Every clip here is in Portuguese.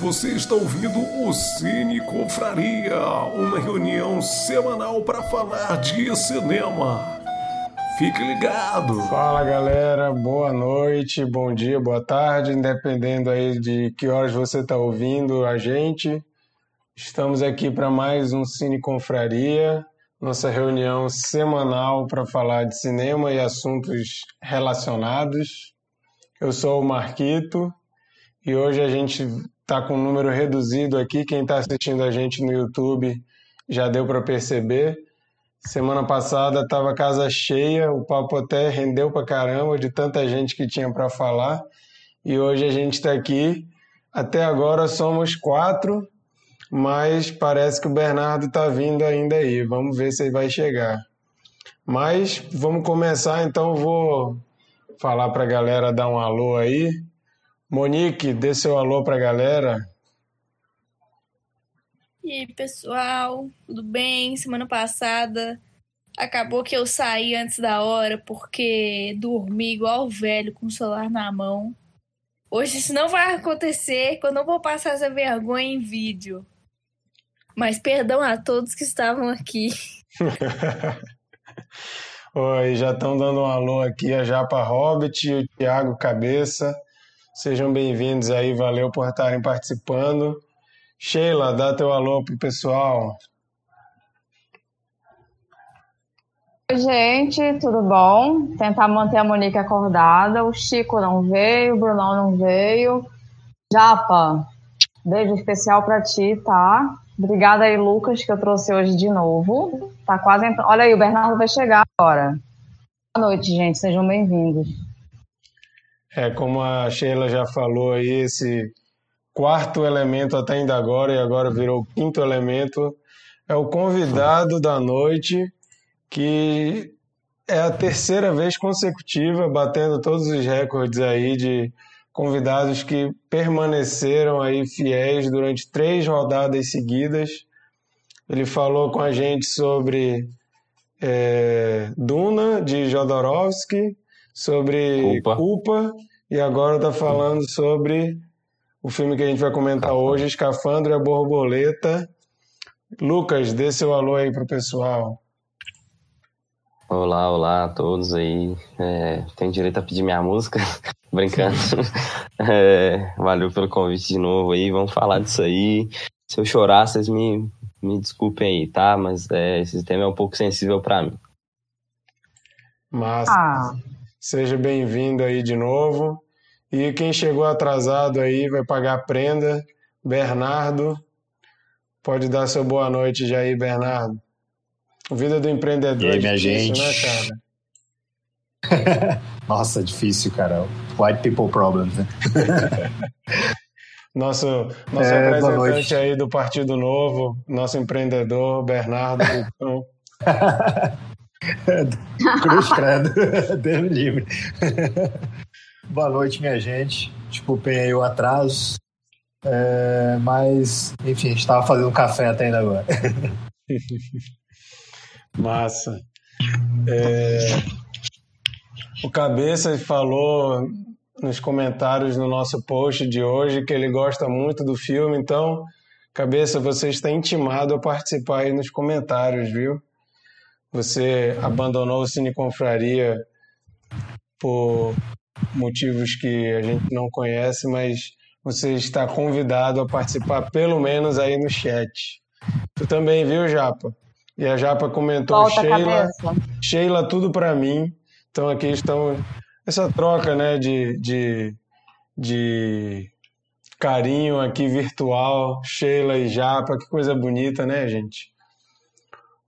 Você está ouvindo o Cine Confraria, uma reunião semanal para falar de cinema. Fique ligado. Fala galera, boa noite, bom dia, boa tarde, independendo aí de que horas você está ouvindo a gente. Estamos aqui para mais um Cine Confraria, nossa reunião semanal para falar de cinema e assuntos relacionados. Eu sou o Marquito e hoje a gente está com um número reduzido aqui. Quem está assistindo a gente no YouTube já deu para perceber. Semana passada estava casa cheia, o papo até rendeu para caramba de tanta gente que tinha para falar. E hoje a gente está aqui. Até agora somos quatro, mas parece que o Bernardo está vindo ainda aí. Vamos ver se ele vai chegar. Mas vamos começar, então vou falar para a galera dar um alô aí. Monique, dê seu alô para a galera. E aí, pessoal, tudo bem? Semana passada acabou que eu saí antes da hora porque dormi igual velho com o celular na mão. Hoje isso não vai acontecer, que eu não vou passar essa vergonha em vídeo. Mas perdão a todos que estavam aqui. Oi, já estão dando um alô aqui a Japa Hobbit e o Thiago Cabeça. Sejam bem-vindos aí, valeu por estarem participando. Sheila, dá teu alô pro pessoal. Oi, gente, tudo bom? Tentar manter a Monique acordada. O Chico não veio, o Brunão não veio. Japa, beijo especial para ti, tá? Obrigada aí, Lucas, que eu trouxe hoje de novo. Tá quase entrando. Olha aí, o Bernardo vai chegar agora. Boa noite, gente, sejam bem-vindos. É, como a Sheila já falou aí, esse quarto elemento até ainda agora, e agora virou o quinto elemento, é o convidado da noite, que é a terceira vez consecutiva, batendo todos os recordes aí de convidados que permaneceram aí fiéis durante três rodadas seguidas. Ele falou com a gente sobre é, Duna, de Jodorowsky, sobre Culpa, Culpa e agora está falando sobre o filme que a gente vai comentar hoje, Escafandro e a Borboleta. Lucas, dê seu alô aí pro pessoal. Olá, olá a todos aí. É, tenho direito a pedir minha música, brincando. É, valeu pelo convite de novo aí, vamos falar disso aí. Se eu chorar, vocês me, me desculpem aí, tá? Mas é, esse tema é um pouco sensível para mim. Massa. Ah. Seja bem-vindo aí de novo. E quem chegou atrasado aí vai pagar a prenda. Bernardo. Pode dar seu boa noite já aí, Bernardo. A vida do empreendedor e aí, é difícil, minha gente? né, cara? Nossa, difícil, cara. White people problems, né? nosso nosso é, representante aí do Partido Novo, nosso empreendedor, Bernardo Cruz credo, Deus livre. Boa noite, minha gente. Desculpem aí o atraso. É, mas, enfim, estava fazendo café até ainda agora. Massa. É, o Cabeça falou nos comentários no nosso post de hoje que ele gosta muito do filme, então, Cabeça, você está intimado a participar aí nos comentários, viu? Você abandonou o Cine Confraria por motivos que a gente não conhece, mas você está convidado a participar pelo menos aí no chat. Tu também viu, Japa? E a Japa comentou Volta Sheila, Sheila tudo para mim. Então aqui estão essa troca, né, de, de, de carinho aqui virtual, Sheila e Japa, que coisa bonita, né, gente?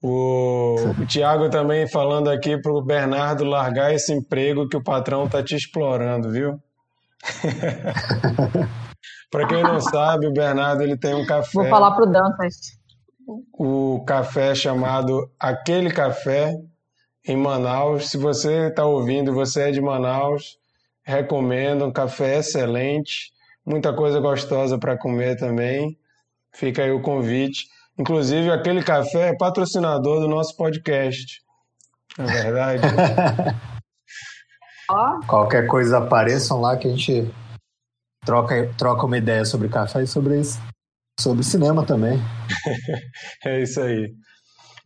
O, o Tiago também falando aqui para o Bernardo largar esse emprego que o patrão tá te explorando, viu? para quem não sabe, o Bernardo ele tem um café. Vou falar pro Dantas. O café chamado Aquele Café em Manaus. Se você está ouvindo, você é de Manaus, recomendo um café excelente, muita coisa gostosa para comer também. Fica aí o convite. Inclusive, aquele café é patrocinador do nosso podcast. É verdade. Qualquer coisa apareçam lá que a gente troca, troca uma ideia sobre café e sobre isso. Sobre cinema também. é isso aí.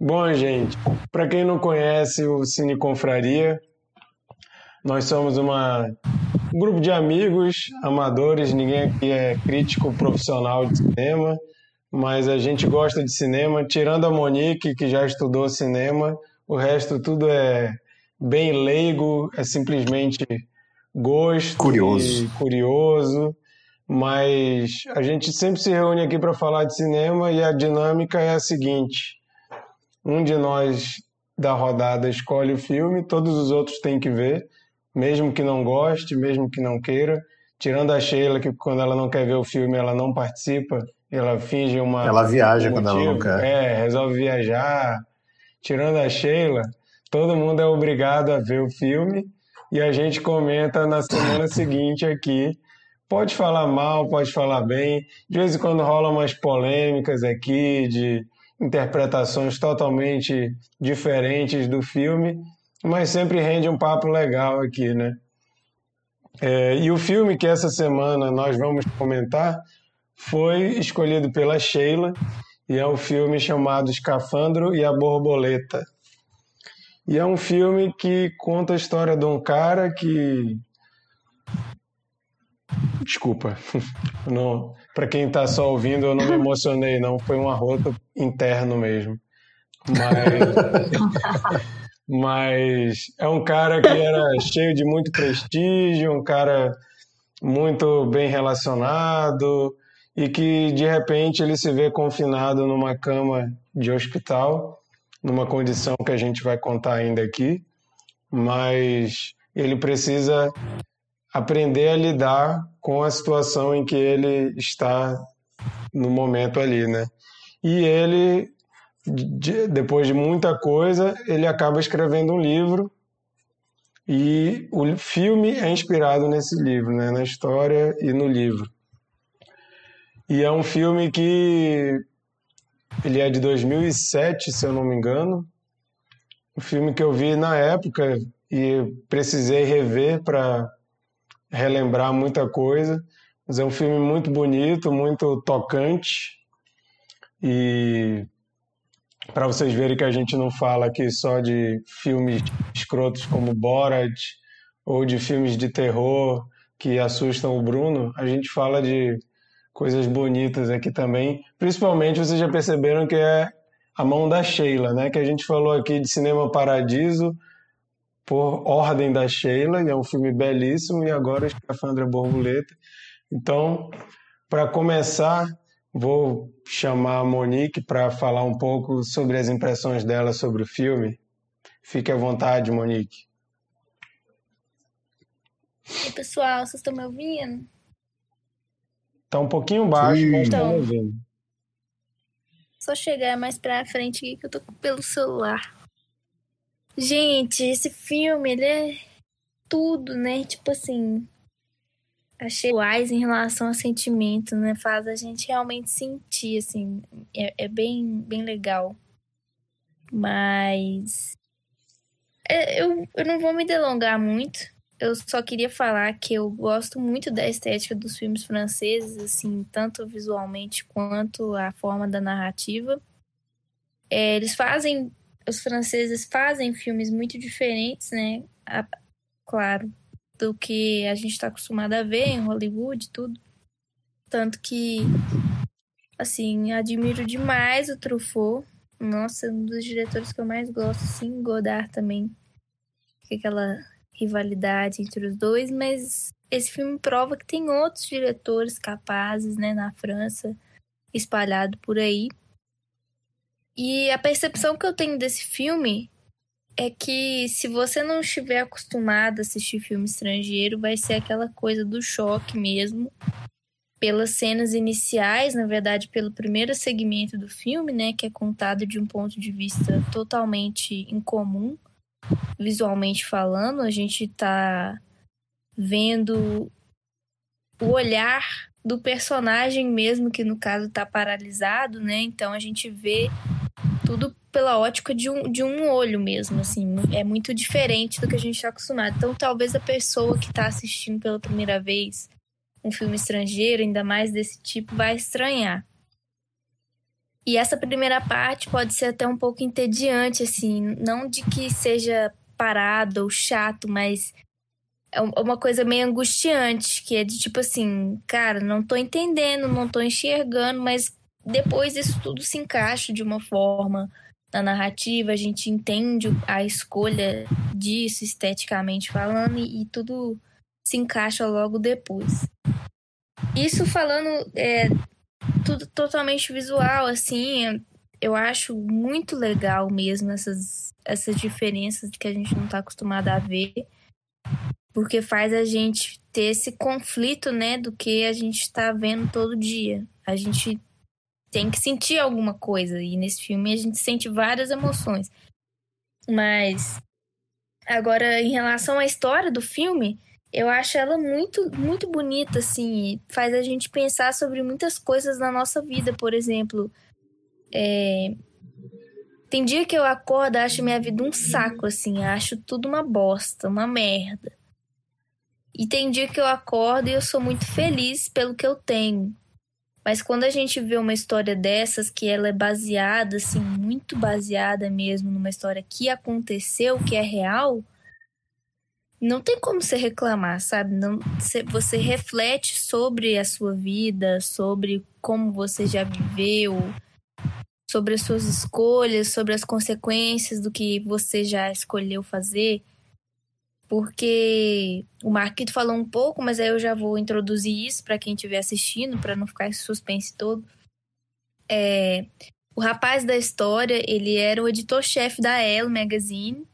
Bom, gente, para quem não conhece o Cine Confraria, nós somos uma, um grupo de amigos, amadores, ninguém aqui é crítico profissional de cinema, mas a gente gosta de cinema, tirando a Monique, que já estudou cinema, o resto tudo é bem leigo, é simplesmente gosto curioso. curioso, mas a gente sempre se reúne aqui para falar de cinema e a dinâmica é a seguinte: um de nós da rodada escolhe o filme, todos os outros têm que ver, mesmo que não goste, mesmo que não queira. Tirando a Sheila, que quando ela não quer ver o filme, ela não participa, ela finge uma. Ela viaja um quando ela não quer. É, resolve viajar. Tirando a Sheila, todo mundo é obrigado a ver o filme e a gente comenta na semana seguinte aqui. Pode falar mal, pode falar bem. De vez em quando rolam umas polêmicas aqui de interpretações totalmente diferentes do filme, mas sempre rende um papo legal aqui, né? É, e o filme que essa semana nós vamos comentar foi escolhido pela Sheila e é um filme chamado Escafandro e a Borboleta. E é um filme que conta a história de um cara que Desculpa. Não, para quem está só ouvindo, eu não me emocionei, não. Foi um arroto interno mesmo. Mas, mas é um cara que era cheio de muito prestígio, um cara muito bem relacionado e que de repente ele se vê confinado numa cama de hospital, numa condição que a gente vai contar ainda aqui, mas ele precisa aprender a lidar com a situação em que ele está no momento ali, né? E ele, depois de muita coisa, ele acaba escrevendo um livro e o filme é inspirado nesse livro, né? Na história e no livro. E é um filme que ele é de 2007, se eu não me engano. Um filme que eu vi na época e precisei rever para relembrar muita coisa. Mas é um filme muito bonito, muito tocante. E para vocês verem que a gente não fala aqui só de filmes escrotos como Borat ou de filmes de terror que assustam o Bruno, a gente fala de coisas bonitas aqui também. Principalmente vocês já perceberam que é a mão da Sheila, né? Que a gente falou aqui de Cinema Paradiso, por ordem da Sheila, e é um filme belíssimo, e agora Escafandra Borboleta. Então, para começar, vou chamar a Monique para falar um pouco sobre as impressões dela sobre o filme. Fique à vontade, Monique. Oi, pessoal, vocês estão me ouvindo? Tá um pouquinho baixo, Sim. mas então, ouvindo. Só chegar mais pra frente aqui que eu tô pelo celular. Gente, esse filme, ele é tudo, né? Tipo assim, achei iguais em relação a sentimento, né? Faz a gente realmente sentir, assim, é, é bem, bem legal. Mas é, eu, eu não vou me delongar muito. Eu só queria falar que eu gosto muito da estética dos filmes franceses, assim, tanto visualmente quanto a forma da narrativa. É, eles fazem os franceses fazem filmes muito diferentes, né? A, claro, do que a gente está acostumado a ver em Hollywood, tudo. Tanto que, assim, admiro demais o Truffaut. Nossa, um dos diretores que eu mais gosto, sim, Godard também. Aquela rivalidade entre os dois, mas esse filme prova que tem outros diretores capazes, né, na França, espalhado por aí. E a percepção que eu tenho desse filme é que se você não estiver acostumado a assistir filme estrangeiro, vai ser aquela coisa do choque mesmo. Pelas cenas iniciais, na verdade, pelo primeiro segmento do filme, né, que é contado de um ponto de vista totalmente incomum, visualmente falando, a gente tá vendo o olhar do personagem mesmo, que no caso tá paralisado, né? Então a gente vê tudo pela ótica de um, de um olho mesmo, assim. É muito diferente do que a gente está acostumado. Então, talvez a pessoa que está assistindo pela primeira vez um filme estrangeiro, ainda mais desse tipo, vai estranhar. E essa primeira parte pode ser até um pouco entediante, assim, não de que seja parado ou chato, mas é uma coisa meio angustiante, que é de tipo assim, cara, não tô entendendo, não tô enxergando, mas depois isso tudo se encaixa de uma forma na narrativa, a gente entende a escolha disso esteticamente falando e, e tudo se encaixa logo depois. Isso falando é, tudo totalmente visual, assim, eu acho muito legal mesmo essas, essas diferenças que a gente não está acostumado a ver, porque faz a gente ter esse conflito, né, do que a gente está vendo todo dia. A gente tem que sentir alguma coisa, e nesse filme a gente sente várias emoções. Mas, agora, em relação à história do filme, eu acho ela muito, muito bonita, assim. Faz a gente pensar sobre muitas coisas na nossa vida, por exemplo. É... Tem dia que eu acordo e acho minha vida um saco, assim. Acho tudo uma bosta, uma merda. E tem dia que eu acordo e eu sou muito feliz pelo que eu tenho. Mas quando a gente vê uma história dessas, que ela é baseada, assim, muito baseada mesmo numa história que aconteceu, que é real, não tem como você reclamar, sabe? Não, você reflete sobre a sua vida, sobre como você já viveu, sobre as suas escolhas, sobre as consequências do que você já escolheu fazer. Porque o Marquito falou um pouco, mas aí eu já vou introduzir isso para quem estiver assistindo, para não ficar esse suspense todo. É, o rapaz da história, ele era o editor-chefe da Elle Magazine,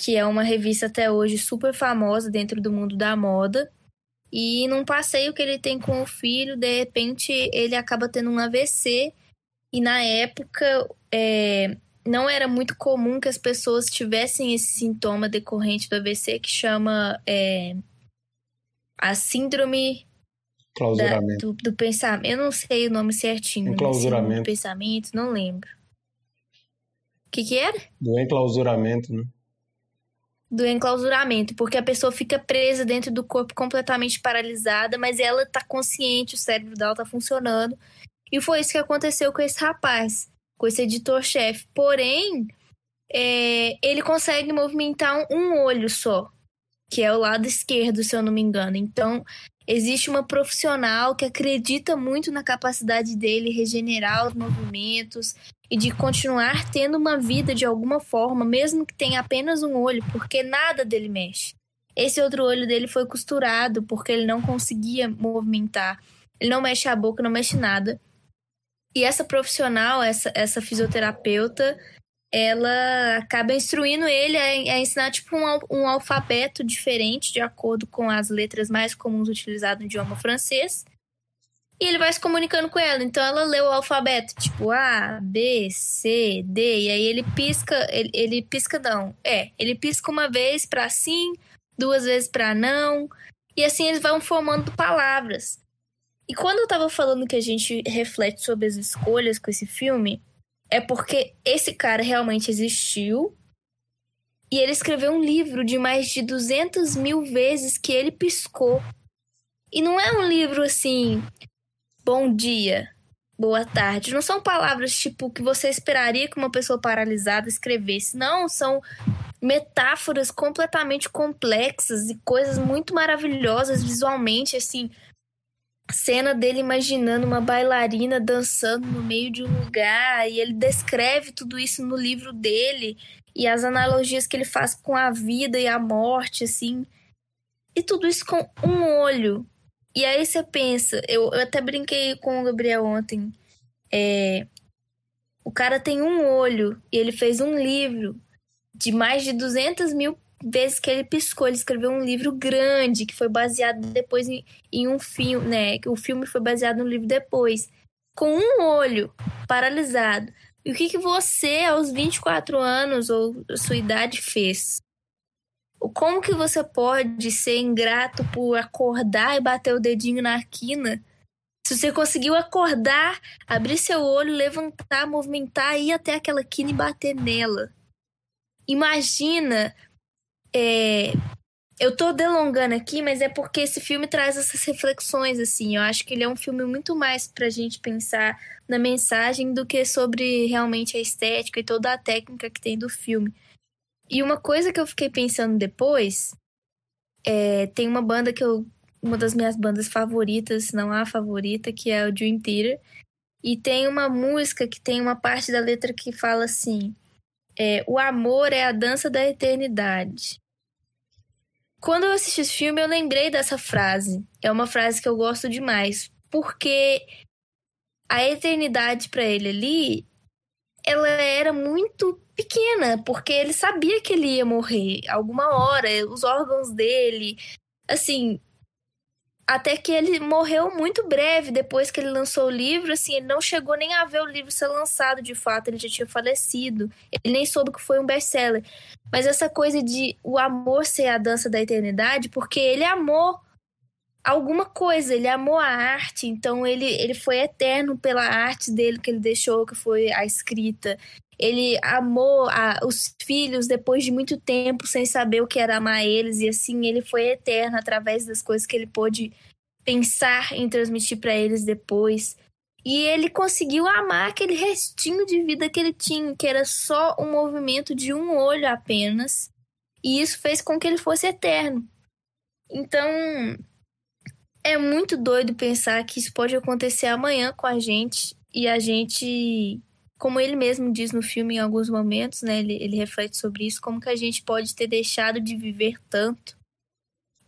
que é uma revista até hoje super famosa dentro do mundo da moda. E num passeio que ele tem com o filho, de repente ele acaba tendo um AVC. E na época é, não era muito comum que as pessoas tivessem esse sintoma decorrente do AVC que chama é, a síndrome da, do, do, pensamento. Eu não sei o nome certinho. Enclausuramento. Do pensamento, não lembro. O que, que era? Do enclausuramento, né? Do enclausuramento, porque a pessoa fica presa dentro do corpo completamente paralisada, mas ela tá consciente, o cérebro dela tá funcionando. E foi isso que aconteceu com esse rapaz, com esse editor-chefe. Porém, é, ele consegue movimentar um olho só, que é o lado esquerdo, se eu não me engano. Então, existe uma profissional que acredita muito na capacidade dele regenerar os movimentos, e de continuar tendo uma vida de alguma forma, mesmo que tenha apenas um olho, porque nada dele mexe. Esse outro olho dele foi costurado porque ele não conseguia movimentar. Ele não mexe a boca, não mexe nada. E essa profissional, essa, essa fisioterapeuta, ela acaba instruindo ele a, a ensinar tipo um, um, alfabeto diferente de acordo com as letras mais comuns utilizadas no idioma francês e ele vai se comunicando com ela. Então ela lê o alfabeto, tipo A, B, C, D, e aí ele pisca, ele, ele pisca não. É, ele pisca uma vez para sim, duas vezes para não, e assim eles vão formando palavras. E quando eu tava falando que a gente reflete sobre as escolhas com esse filme, é porque esse cara realmente existiu. E ele escreveu um livro de mais de 200 mil vezes que ele piscou. E não é um livro assim, bom dia, boa tarde. Não são palavras tipo que você esperaria que uma pessoa paralisada escrevesse. Não, são metáforas completamente complexas e coisas muito maravilhosas visualmente, assim, cena dele imaginando uma bailarina dançando no meio de um lugar e ele descreve tudo isso no livro dele e as analogias que ele faz com a vida e a morte, assim. E tudo isso com um olho. E aí você pensa, eu, eu até brinquei com o Gabriel ontem. É, o cara tem um olho e ele fez um livro de mais de 200 mil vezes que ele piscou. Ele escreveu um livro grande que foi baseado depois em, em um filme, né? O filme foi baseado no livro depois. Com um olho paralisado. E o que, que você, aos 24 anos ou sua idade, fez? Como que você pode ser ingrato por acordar e bater o dedinho na quina? Se você conseguiu acordar, abrir seu olho, levantar, movimentar, ir até aquela quina e bater nela. Imagina é, eu tô delongando aqui, mas é porque esse filme traz essas reflexões, assim. Eu acho que ele é um filme muito mais pra gente pensar na mensagem do que sobre realmente a estética e toda a técnica que tem do filme. E uma coisa que eu fiquei pensando depois é, tem uma banda que eu. Uma das minhas bandas favoritas, se não a favorita, que é o Dream Theater. E tem uma música que tem uma parte da letra que fala assim: é, O amor é a dança da eternidade. Quando eu assisti esse filme, eu lembrei dessa frase. É uma frase que eu gosto demais, porque a eternidade para ele ali, ela era muito pequena, porque ele sabia que ele ia morrer alguma hora, os órgãos dele, assim, até que ele morreu muito breve depois que ele lançou o livro, assim, ele não chegou nem a ver o livro ser lançado de fato, ele já tinha falecido. Ele nem soube que foi um best-seller. Mas essa coisa de o amor ser a dança da eternidade, porque ele amou alguma coisa, ele amou a arte, então ele, ele foi eterno pela arte dele que ele deixou, que foi a escrita. Ele amou a, os filhos depois de muito tempo sem saber o que era amar eles, e assim ele foi eterno através das coisas que ele pôde pensar em transmitir para eles depois. E ele conseguiu amar aquele restinho de vida que ele tinha, que era só um movimento de um olho apenas. E isso fez com que ele fosse eterno. Então, é muito doido pensar que isso pode acontecer amanhã com a gente e a gente como ele mesmo diz no filme em alguns momentos, né, ele, ele reflete sobre isso, como que a gente pode ter deixado de viver tanto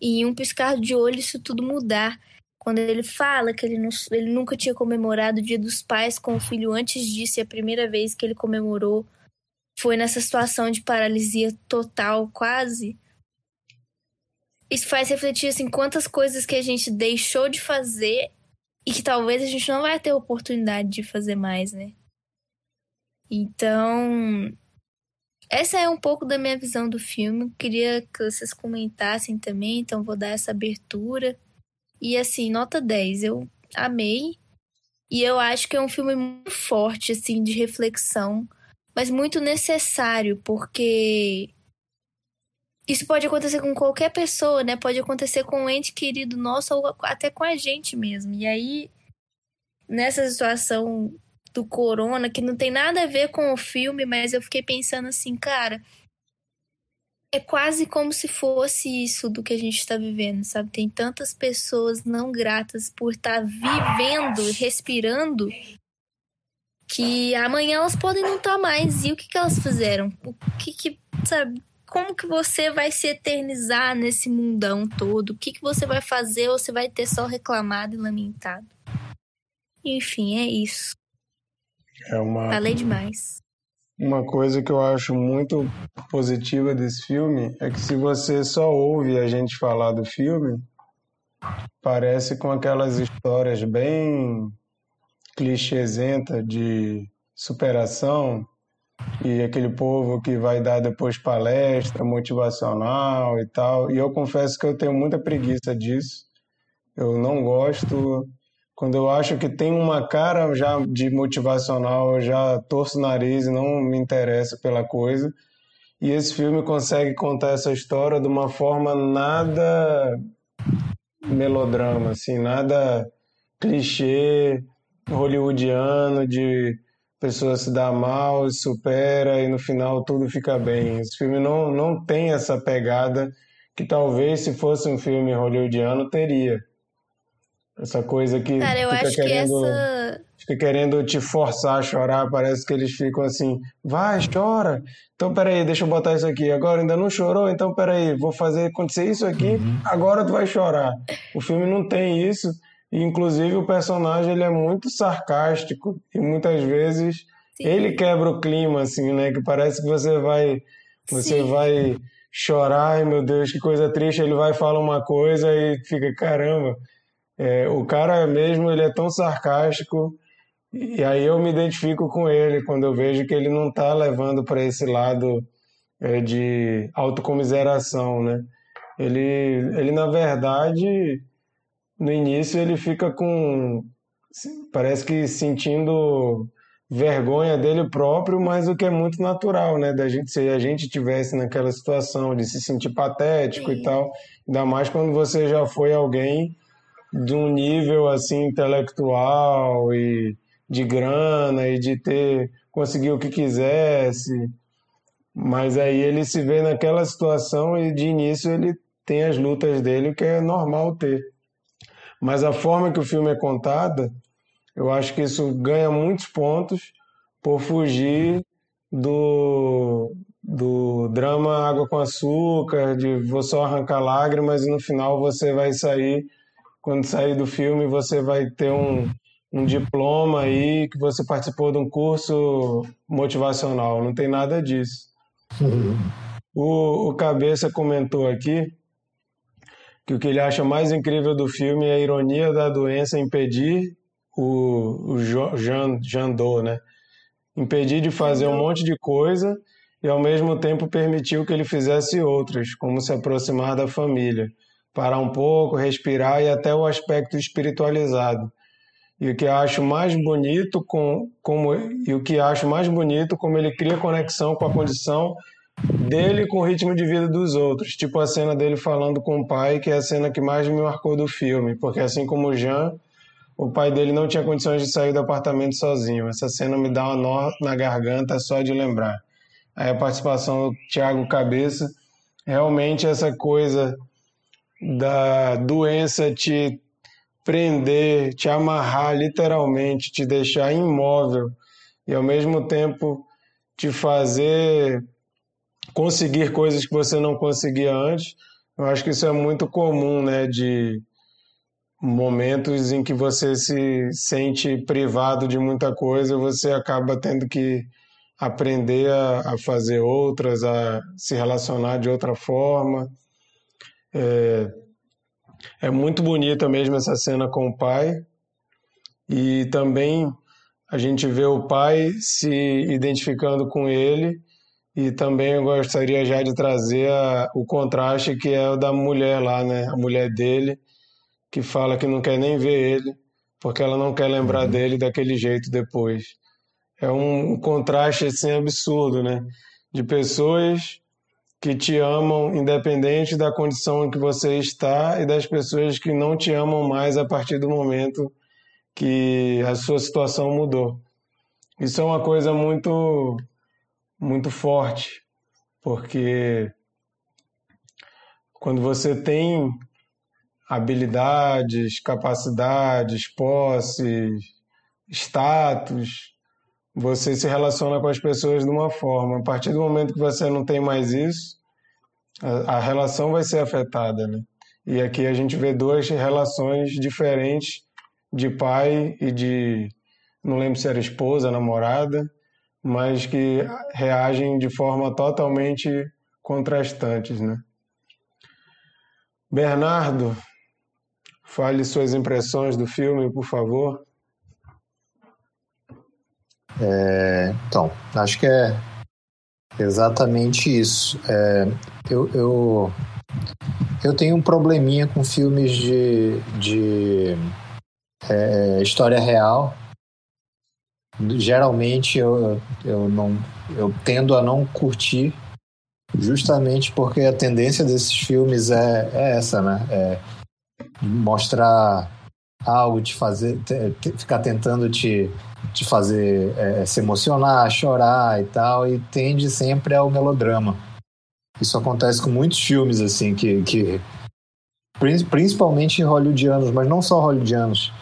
e em um piscar de olho isso tudo mudar. Quando ele fala que ele, não, ele nunca tinha comemorado o Dia dos Pais com o filho antes disso, e a primeira vez que ele comemorou foi nessa situação de paralisia total, quase. Isso faz refletir assim quantas coisas que a gente deixou de fazer e que talvez a gente não vai ter oportunidade de fazer mais, né? Então, essa é um pouco da minha visão do filme. Queria que vocês comentassem também, então vou dar essa abertura. E assim, nota 10, eu amei. E eu acho que é um filme muito forte, assim, de reflexão, mas muito necessário, porque isso pode acontecer com qualquer pessoa, né? Pode acontecer com um ente querido nosso ou até com a gente mesmo. E aí, nessa situação do corona, que não tem nada a ver com o filme, mas eu fiquei pensando assim, cara, é quase como se fosse isso do que a gente está vivendo, sabe? Tem tantas pessoas não gratas por estar tá vivendo, respirando, que amanhã elas podem não estar tá mais. E o que, que elas fizeram? O que que, sabe? Como que você vai se eternizar nesse mundão todo? O que, que você vai fazer ou você vai ter só reclamado e lamentado? Enfim, é isso. É uma, Falei demais. Uma coisa que eu acho muito positiva desse filme é que se você só ouve a gente falar do filme, parece com aquelas histórias bem clichêsenta de superação e aquele povo que vai dar depois palestra motivacional e tal. E eu confesso que eu tenho muita preguiça disso. Eu não gosto quando eu acho que tem uma cara já de motivacional, eu já torço o nariz e não me interessa pela coisa. E esse filme consegue contar essa história de uma forma nada melodrama, assim, nada clichê hollywoodiano de pessoa se dá mal, supera e no final tudo fica bem. Esse filme não, não tem essa pegada que talvez se fosse um filme hollywoodiano teria. Essa coisa que Cara, eu fica acho querendo, que essa. fica querendo te forçar a chorar, parece que eles ficam assim, vai, chora. Então, peraí, deixa eu botar isso aqui. Agora ainda não chorou, então peraí, vou fazer acontecer isso aqui, Uhum. agora tu vai chorar. O filme não tem isso, e inclusive o personagem ele é muito sarcástico, e muitas vezes Sim. ele quebra o clima, assim, né? Que parece que você vai, você Sim. vai chorar, ai meu Deus, que coisa triste. Ele vai falar uma coisa e fica, caramba. É, o cara mesmo, ele é tão sarcástico, e aí eu me identifico com ele quando eu vejo que ele não está levando para esse lado é, de autocomiseração, né? Ele, ele, na verdade, no início ele fica com, parece que sentindo vergonha dele próprio, mas o que é muito natural, né? Da gente, se a gente tivesse naquela situação de se sentir patético Sim. e tal, ainda mais quando você já foi alguém de um nível assim intelectual e de grana e de ter conseguir o que quisesse. Mas aí ele se vê naquela situação e de início ele tem as lutas dele que é normal ter. Mas a forma que o filme é contada, eu acho que isso ganha muitos pontos por fugir do, do drama água com açúcar, de vou só arrancar lágrimas e no final você vai sair, quando sair do filme, você vai ter um, um diploma aí que você participou de um curso motivacional. Não tem nada disso. O, o Cabeça comentou aqui que o que ele acha mais incrível do filme é a ironia da doença impedir o, o Jean, Jean Doe, né? Impedir de fazer um monte de coisa e ao mesmo tempo permitiu que ele fizesse outras, como se aproximar da família, parar um pouco, respirar e até o aspecto espiritualizado. E o que acho mais bonito com como e o que acho mais bonito como ele cria conexão com a condição dele com o ritmo de vida dos outros, tipo a cena dele falando com o pai, que é a cena que mais me marcou do filme, porque assim como o Jean, o pai dele não tinha condições de sair do apartamento sozinho. Essa cena me dá uma nó na garganta só de lembrar. Aí a participação do Thiago Cabeça, realmente essa coisa da doença te prender, te amarrar literalmente, te deixar imóvel e ao mesmo tempo te fazer conseguir coisas que você não conseguia antes. Eu acho que isso é muito comum, né? De momentos em que você se sente privado de muita coisa, você acaba tendo que aprender a, a fazer outras, a se relacionar de outra forma. É, é muito bonita mesmo essa cena com o pai. E também a gente vê o pai se identificando com ele e também eu gostaria já de trazer a, o contraste que é o da mulher lá, né? A mulher dele, que fala que não quer nem ver ele, porque ela não quer lembrar uhum. dele daquele jeito depois. É um, contraste assim absurdo, né? De pessoas que te amam independente da condição em que você está e das pessoas que não te amam mais a partir do momento que a sua situação mudou. Isso é uma coisa muito muito forte, porque quando você tem habilidades, capacidades, posses, status, você se relaciona com as pessoas de uma forma. A partir do momento que você não tem mais isso, a, a relação vai ser afetada, né? E aqui a gente vê duas relações diferentes de pai e de, não lembro se era esposa, namorada, mas que reagem de forma totalmente contrastantes, né? Bernardo, fale suas impressões do filme, por favor. É, então, acho que é exatamente isso. É, eu, eu, eu tenho um probleminha com filmes de, de é, história real geralmente eu, eu não eu tendo a não curtir justamente porque a tendência desses filmes é, é essa, né? É mostrar algo, te fazer, te, ficar tentando te, te fazer é, se emocionar, chorar e tal, e tende sempre ao melodrama. Isso acontece com muitos filmes, assim, que, que principalmente hollywoodianos, mas não só hollywoodianos.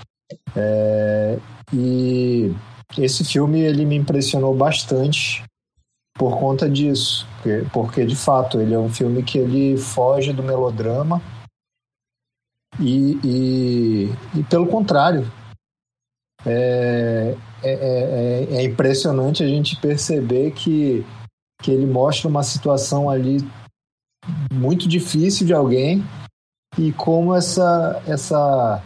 É, e esse filme ele me impressionou bastante por conta disso, porque, porque de fato ele é um filme que ele foge do melodrama e, e, e pelo contrário é, é, é, é, impressionante a gente perceber que, que ele mostra uma situação ali muito difícil de alguém e como essa essa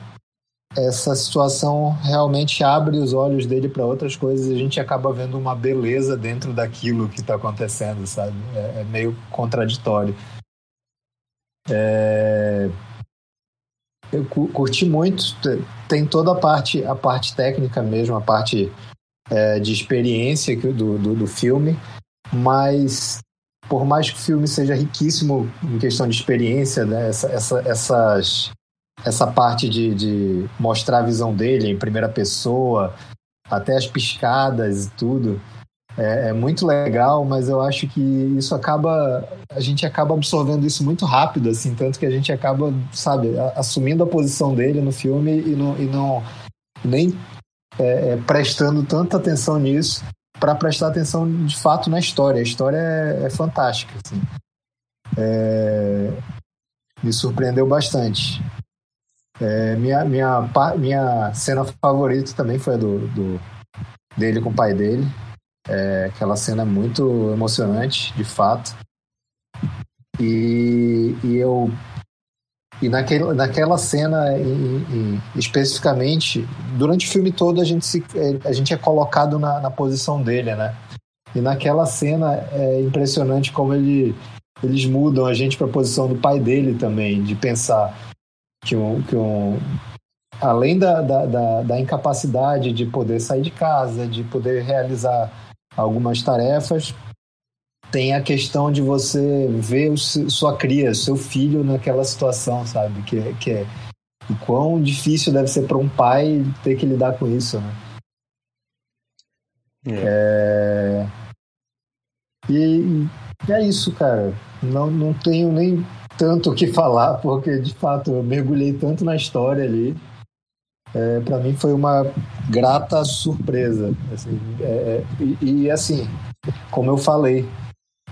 essa situação realmente abre os olhos dele para outras coisas e a gente acaba vendo uma beleza dentro daquilo que está acontecendo, sabe? É, é, meio contraditório. É... Eu curti muito, tem toda a parte, a parte técnica mesmo, a parte é, de experiência do, do, do filme, mas por mais que o filme seja riquíssimo em questão de experiência, né, essa, essa, essas, essa parte de, de mostrar a visão dele em primeira pessoa, até as piscadas e tudo, é, é, muito legal, mas eu acho que isso acaba. A gente acaba absorvendo isso muito rápido, assim, tanto que a gente acaba, sabe, assumindo a posição dele no filme e não, e não nem é, é, prestando tanta atenção nisso para prestar atenção de fato na história. A história é, é fantástica. Assim. É, me surpreendeu bastante. É, minha, minha, minha cena favorita também foi a do, do dele com o pai dele. É, aquela cena é muito emocionante, de fato. E, e eu e naquele, naquela cena, em, em, especificamente, durante o filme todo a gente, se, a gente é colocado na, na posição dele, né? E naquela cena é impressionante como ele, eles mudam a gente para a posição do pai dele também, de pensar que um, que um além da, da, da, da incapacidade de poder sair de casa, de poder realizar algumas tarefas, tem a questão de você ver o, sua cria, seu filho naquela situação, sabe? Que, que é o quão difícil deve ser para um pai ter que lidar com isso, né? É. É... E, e é isso, cara. Não, não tenho nem tanto o que falar, porque de fato eu mergulhei tanto na história ali. É, para mim foi uma grata surpresa. Assim, é, é, e, e, assim, como eu falei,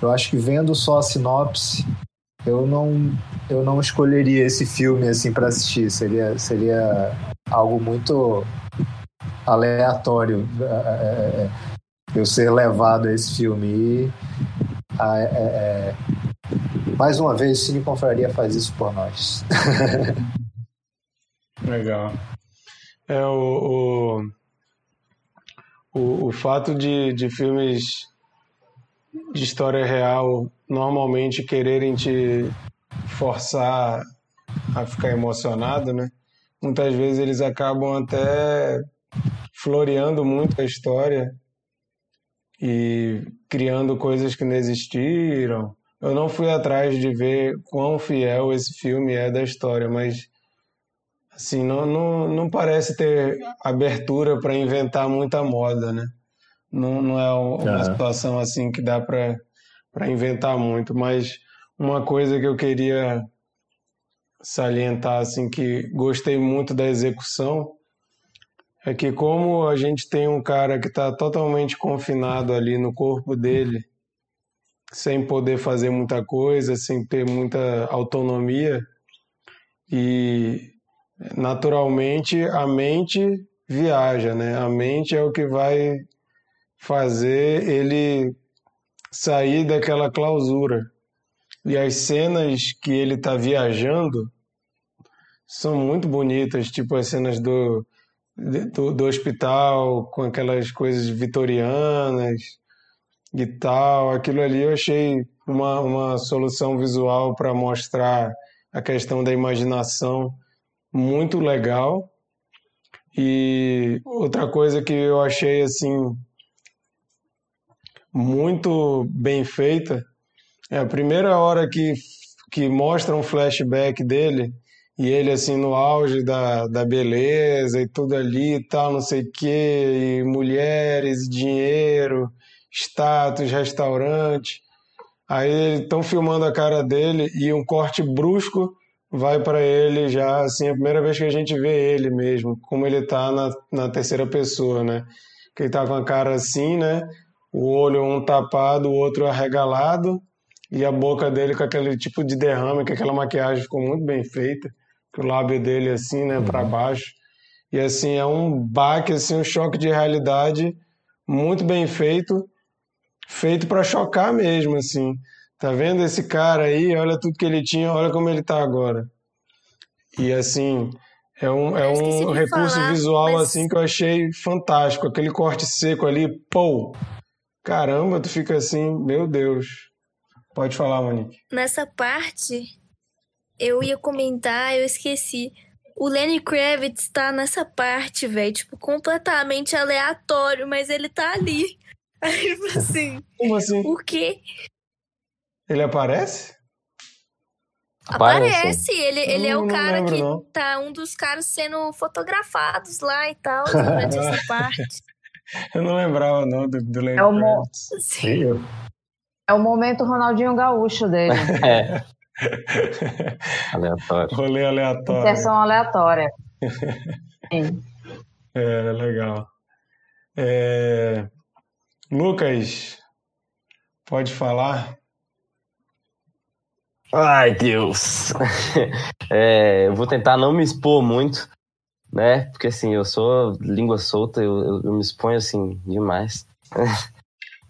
eu acho que vendo só a sinopse, eu não, eu não escolheria esse filme assim para assistir. Seria, seria algo muito aleatório é, é, é, eu ser levado a esse filme. E, é, mais uma vez, o Cine Confraria faz isso por nós. Legal. É o, o, o, o fato de, de filmes de história real normalmente quererem te forçar a ficar emocionado, né? Muitas vezes eles acabam até floreando muito a história e criando coisas que não existiram. Eu não fui atrás de ver quão fiel esse filme é da história, mas assim, não, não, não parece ter abertura para inventar muita moda, né? Não, não é uma uhum. situação assim que dá para inventar muito, mas uma coisa que eu queria salientar assim que gostei muito da execução é que como a gente tem um cara que está totalmente confinado ali no corpo dele, sem poder fazer muita coisa, sem ter muita autonomia e naturalmente a mente viaja, né? A mente é o que vai fazer ele sair daquela clausura. E as cenas que ele está viajando são muito bonitas, tipo as cenas do, do, do, hospital, com aquelas coisas vitorianas e tal. Aquilo ali eu achei uma, uma solução visual para mostrar a questão da imaginação muito legal. E outra coisa que eu achei assim muito bem feita. É a primeira hora que, que mostra um flashback dele e ele assim no auge da, da beleza e tudo ali e tal, não sei o quê, e mulheres, dinheiro, status, restaurante. Aí estão filmando a cara dele e um corte brusco vai para ele já, assim, a primeira vez que a gente vê ele mesmo, como ele tá na, na terceira pessoa, né? Que ele tá com a cara assim, né? o olho um tapado, o outro arregalado, e a boca dele com aquele tipo de derrame, que aquela maquiagem ficou muito bem feita, que o lábio dele assim, né, uhum. para baixo. E assim, é um baque, assim, um choque de realidade muito bem feito, feito para chocar mesmo, assim. Tá vendo esse cara aí? Olha tudo que ele tinha, olha como ele tá agora. E assim, é um, é um recurso falar, visual mas... assim que eu achei fantástico. Aquele corte seco ali, pô, Caramba, tu fica assim, meu Deus. Pode falar, Monique. Nessa parte, eu ia comentar, eu esqueci. O Lenny Kravitz tá nessa parte, velho, tipo, completamente aleatório, mas ele tá ali. Aí, tipo assim, Como assim? o quê? Ele aparece? Aparece, ele, ele é Não- o não cara lembro, que não. tá um dos caras sendo fotografados lá e tal, durante essa parte. Eu não lembrava, não, do, do Lenny É o mo- eu. É o momento Ronaldinho Gaúcho dele. É, aleatório. Rolê aleatório. Inserção aleatória. Sim. É, legal. É, Lucas, pode falar? Ai, Deus. É, eu vou tentar não me expor muito, né? Porque assim, eu sou língua solta, eu, eu- me exponho assim demais.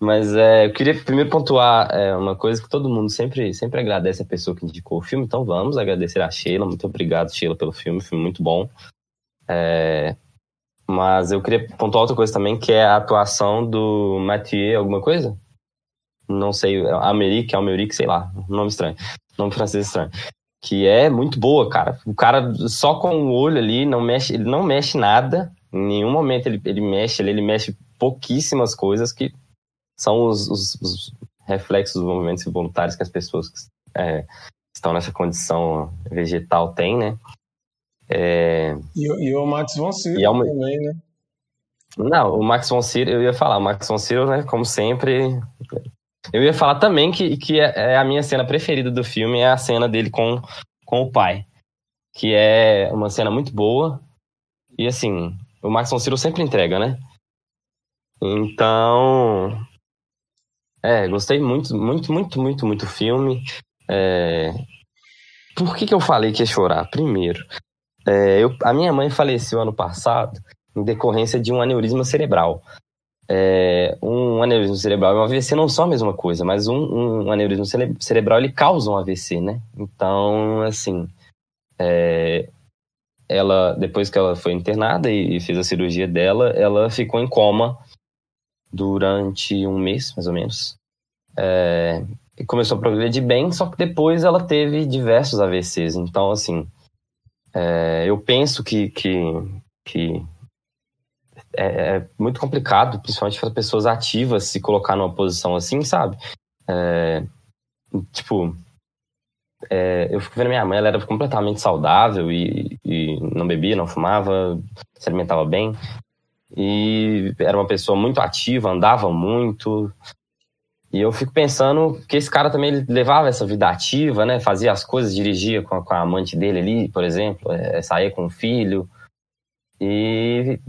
Mas é, eu queria primeiro pontuar é, uma coisa que todo mundo sempre, sempre agradece a pessoa que indicou o filme, então vamos agradecer a Sheila. Muito obrigado, Sheila, pelo filme, filme muito bom. É, mas eu queria pontuar outra coisa também, que é a atuação do Mathieu, alguma coisa? Não sei, Americ, Almeric, sei lá, nome estranho, nome francês estranho. Que é muito boa, cara. O cara só com o olho ali, não mexe, ele não mexe nada, em nenhum momento ele, ele mexe, ele, ele mexe pouquíssimas coisas que são os, os- os reflexos dos movimentos involuntários que as pessoas que é, estão nessa condição vegetal têm, né? É, E, o- e o Max von Sydow é uma- também, né? Não, o Max von Sydow, eu ia falar, o Max von Sydow, né, como sempre... Eu ia falar também que, que é é a minha cena preferida do filme, é a cena dele com, com o pai. Que é uma cena muito boa. E assim, o Max von Sydow sempre entrega, né? Então... É, gostei muito, muito, muito, muito, muito do filme. É, Por que, que eu falei que ia chorar? Primeiro, é, eu- a minha mãe faleceu ano passado em decorrência de um aneurisma cerebral. É, um aneurisma cerebral e um AVC não são a mesma coisa, mas um, um aneurisma cere- cerebral ele causa um AVC, né? Então, assim, é, ela depois que ela foi internada e, e fez a cirurgia dela, ela ficou em coma durante um mês, mais ou menos. É, começou a progredir bem, só que depois ela teve diversos AVCs. Então, assim, é, eu penso que, que, que é, é muito complicado, principalmente para pessoas ativas, se colocar numa posição assim, sabe? É, tipo, é, eu fico vendo minha mãe, ela era completamente saudável e, e não bebia, não fumava, se alimentava bem. E era uma pessoa muito ativa, andava muito. E eu fico pensando que esse cara também levava essa vida ativa, né? Fazia as coisas, dirigia com a, com a amante dele ali, por exemplo, é, saía com o filho. E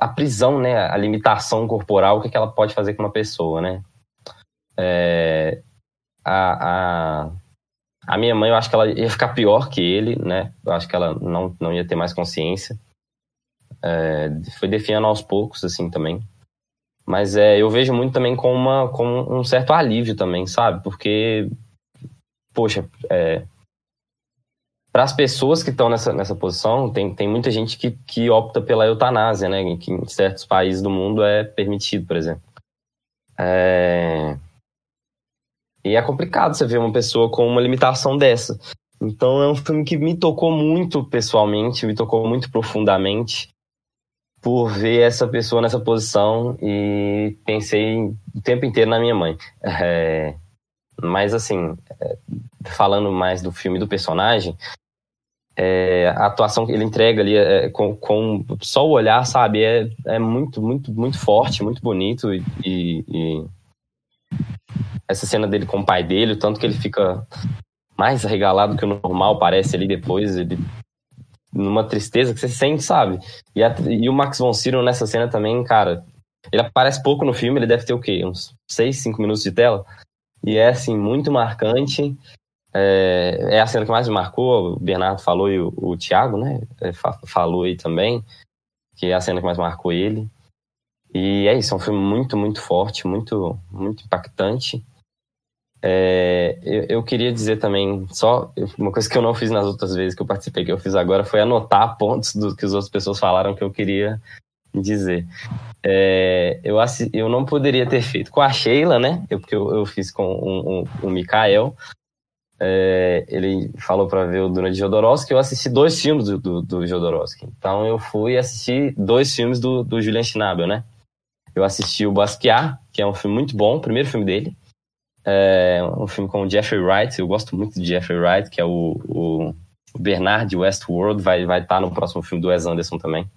a prisão, né? A limitação corporal, o que, que ela pode fazer com uma pessoa, né? É, a, a, a minha mãe, eu acho que ela ia ficar pior que ele, né? Eu acho que ela não, não ia ter mais consciência. É, foi definhando aos poucos, assim, também. Mas é, eu vejo muito também com, uma, com um certo alívio também, sabe? Porque, poxa, é, para as pessoas que estão nessa, nessa posição, tem, tem muita gente que, que opta pela eutanásia, né? Que em certos países do mundo é permitido, por exemplo. É, e é complicado você ver uma pessoa com uma limitação dessa. Então é um filme que me tocou muito pessoalmente, me tocou muito profundamente por ver essa pessoa nessa posição e pensei o tempo inteiro na minha mãe. É, mas assim, é, falando mais do filme do personagem, é, a atuação que ele entrega ali é, com, com só o olhar, sabe, é, é muito, muito, muito forte, muito bonito e- e essa cena dele com o pai dele, o tanto que ele fica mais arregalado que o normal, parece ali depois, ele numa tristeza que você sente, sabe? E, a- e o Max von Sydow nessa cena também, cara, ele aparece pouco no filme, ele deve ter o quê? Uns 6, 5 minutos de tela. E é, assim, muito marcante. É, é a cena que mais me marcou, o Bernardo falou e o, o Thiago, né, é, fa- falou aí também, que é a cena que mais marcou ele. E é isso, é um filme muito, muito forte, muito, muito impactante. É, eu, eu queria dizer também, só uma coisa que eu não fiz nas outras vezes que eu participei, que eu fiz agora, foi anotar pontos do que as outras pessoas falaram que eu queria dizer. É, eu, eu não poderia ter feito com a Sheila, né? Eu, porque eu, eu fiz com o um, um, o Mikael. é, ele falou para ver o Duna de Jodorowsky, eu assisti dois filmes do, do, do Jodorowsky. Então eu fui assistir dois filmes do, do Julian Schnabel, né? Eu assisti o Basquiat, que é um filme muito bom, o primeiro filme dele. É um filme com o Jeffrey Wright, eu gosto muito de Jeffrey Wright, que é o, o Bernard Westworld, vai estar vai tá no próximo filme do Wes Anderson também.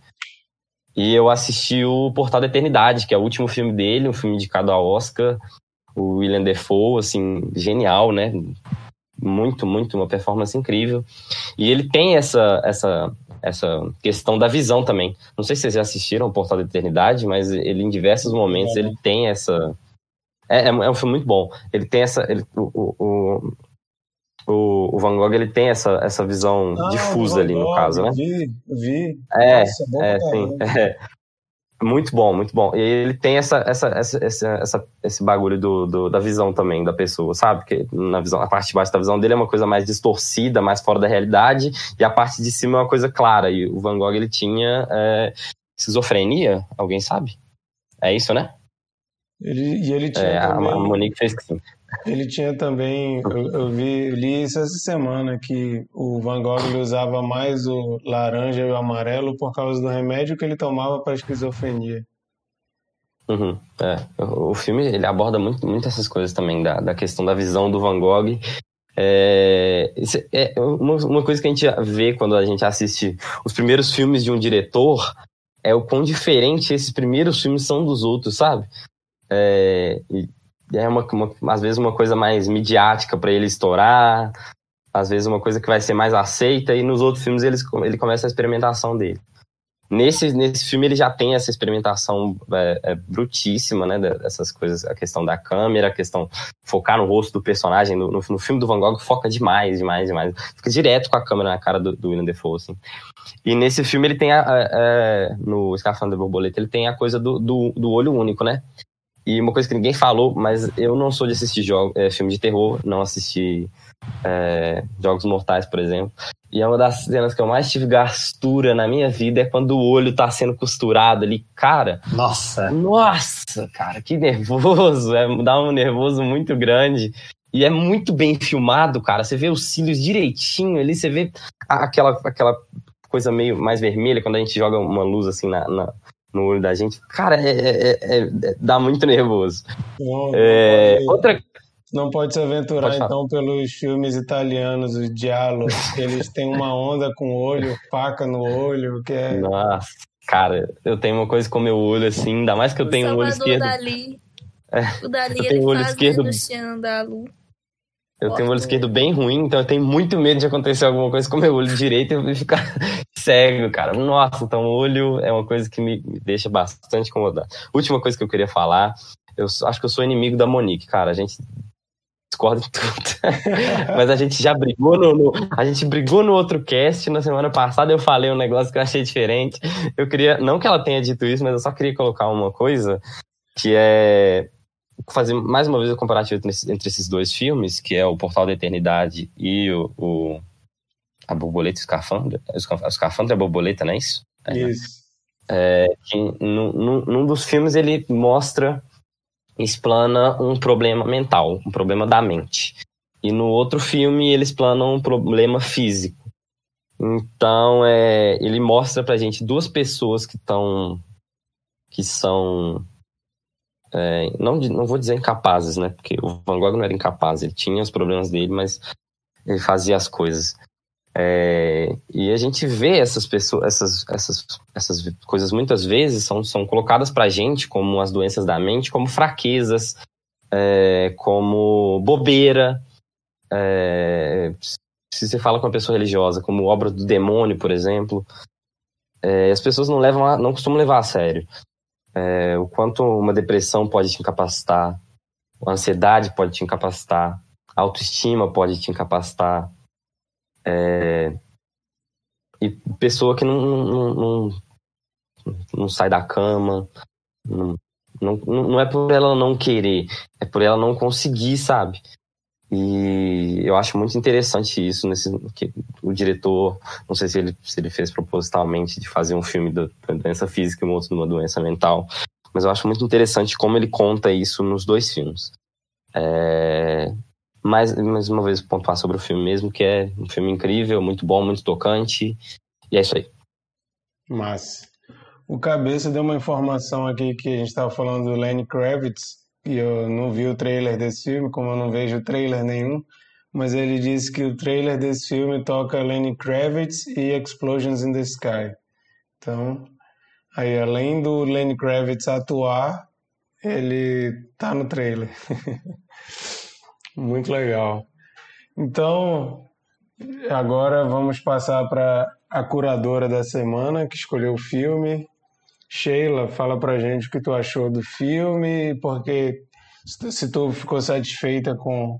E eu assisti o Portal da Eternidade, que é o último filme dele, um filme indicado ao Oscar. O William Defoe, assim, genial, né? Muito, muito, uma performance incrível. E ele tem essa, essa, essa questão da visão também. Não sei se vocês já assistiram o Portal da Eternidade, mas ele, em diversos momentos, ele tem essa... É, é, é um filme muito bom. Ele tem essa... Ele, o, o, o, o, Van Gogh ele tem essa, essa visão ah, difusa ali no caso, né? Vi, vi. É, Nossa, é, sim. É. Muito bom, muito bom. E ele tem essa, essa, essa, essa, esse bagulho do, do, da visão também da pessoa, sabe? Que na visão, a parte de baixo da visão dele é uma coisa mais distorcida, mais fora da realidade, e a parte de cima é uma coisa clara. E o Van Gogh ele tinha é, esquizofrenia, alguém sabe? É isso, né? Ele, e ele tinha. É, também... a Monique fez que sim. Ele tinha também, eu, eu vi, li isso essa semana, que o Van Gogh ele usava mais o laranja e o amarelo por causa do remédio que ele tomava para esquizofrenia. Uhum, é. O filme ele aborda muito, muito essas coisas também, da, da questão da visão do Van Gogh. É, é uma, uma coisa que a gente vê quando a gente assiste os primeiros filmes de um diretor é o quão diferente esses primeiros filmes são dos outros, sabe? É, é uma, uma, às vezes uma coisa mais midiática para ele estourar, às vezes uma coisa que vai ser mais aceita, e nos outros filmes ele, ele começa a experimentação dele. Nesse, nesse filme ele já tem essa experimentação é, é, brutíssima, né, dessas coisas, a questão da câmera, a questão focar no rosto do personagem, no, no, filme do Van Gogh foca demais, demais, demais, fica direto com a câmera na cara do, do William Defoe, assim. E nesse filme ele tem, a, a, a é, no Escafandro da Borboleta, ele tem a coisa do, do, do olho único, né, e uma coisa que ninguém falou, mas eu não sou de assistir jogo, é, filme de terror, não assisti é, Jogos Mortais, por exemplo. E é uma das cenas que eu mais tive gastura na minha vida é quando o olho tá sendo costurado ali. Cara. Nossa! Nossa, cara, que nervoso! É, dá um nervoso muito grande. E é muito bem filmado, cara. Você vê os cílios direitinho ali, você vê aquela, aquela coisa meio mais vermelha quando a gente joga uma luz assim na, na no olho da gente, cara, é, é, é, é dá muito nervoso. Não, é, não pode, outra... não pode se aventurar, pode então, pelos filmes italianos, os diálogos, eles têm uma onda com o olho, faca no olho, que é... Nossa, cara, eu tenho uma coisa com o meu olho, assim, ainda mais que eu tenho o um olho esquerdo... Dali. É, o Dali, eu tenho um olho esquerdo... Luciano da Eu tenho o olho esquerdo bem ruim, então eu tenho muito medo de acontecer alguma coisa com o meu olho direito e ficar cego, cara. Nossa, então o olho é uma coisa que me deixa bastante incomodado. Última coisa que eu queria falar, eu acho que eu sou inimigo da Monique, cara. A gente discorda em tudo. Mas a gente já brigou no, no, A gente brigou no outro cast. Na semana passada eu falei um negócio que eu achei diferente. Eu queria. Não que ela tenha dito isso, mas eu só queria colocar uma coisa que é fazer mais uma vez o comparativo entre, esses dois filmes, que é o Portal da Eternidade e o, o a Borboleta e o Escafandra. Escafandra é a Borboleta, não é isso? É, isso. É, que num, num dos filmes ele mostra, explana um problema mental, um problema da mente. E no outro filme ele explana um problema físico. Então, é, ele mostra pra gente duas pessoas que estão que são é, não, não vou dizer incapazes, né? Porque o Van Gogh não era incapaz, ele tinha os problemas dele, mas ele fazia as coisas. É, e a gente vê essas pessoas, essas, essas, essas coisas muitas vezes são, são colocadas pra gente como as doenças da mente, como fraquezas, é, como bobeira. É, se você fala com uma pessoa religiosa, como obra do demônio, por exemplo, é, as pessoas não levam, a, não costumam levar a sério é, o quanto uma depressão pode te incapacitar, a ansiedade pode te incapacitar, a autoestima pode te incapacitar. É, e pessoa que não, não, não, não, sai da cama, não, não, não é por ela não querer, é por ela não conseguir, sabe? E eu acho muito interessante isso, nesse, que o diretor, não sei se ele, se ele fez propositalmente de fazer um filme da, doença física e um outro de uma doença mental, mas eu acho muito interessante como ele conta isso nos dois filmes. É, mais, mais uma vez pontuar sobre o filme mesmo, que é um filme incrível, muito bom, muito tocante. E é isso aí. Mas o Cabeça deu uma informação aqui que a gente estava falando do Lenny Kravitz, e eu não vi o trailer desse filme, como eu não vejo trailer nenhum, mas ele disse que o trailer desse filme toca Lenny Kravitz e Explosions in the Sky. Então, aí além do Lenny Kravitz atuar, ele tá no trailer. Muito legal. Então, agora vamos passar para a curadora da semana que escolheu o filme. Sheila, fala pra gente o que tu achou do filme, porque se tu ficou satisfeita com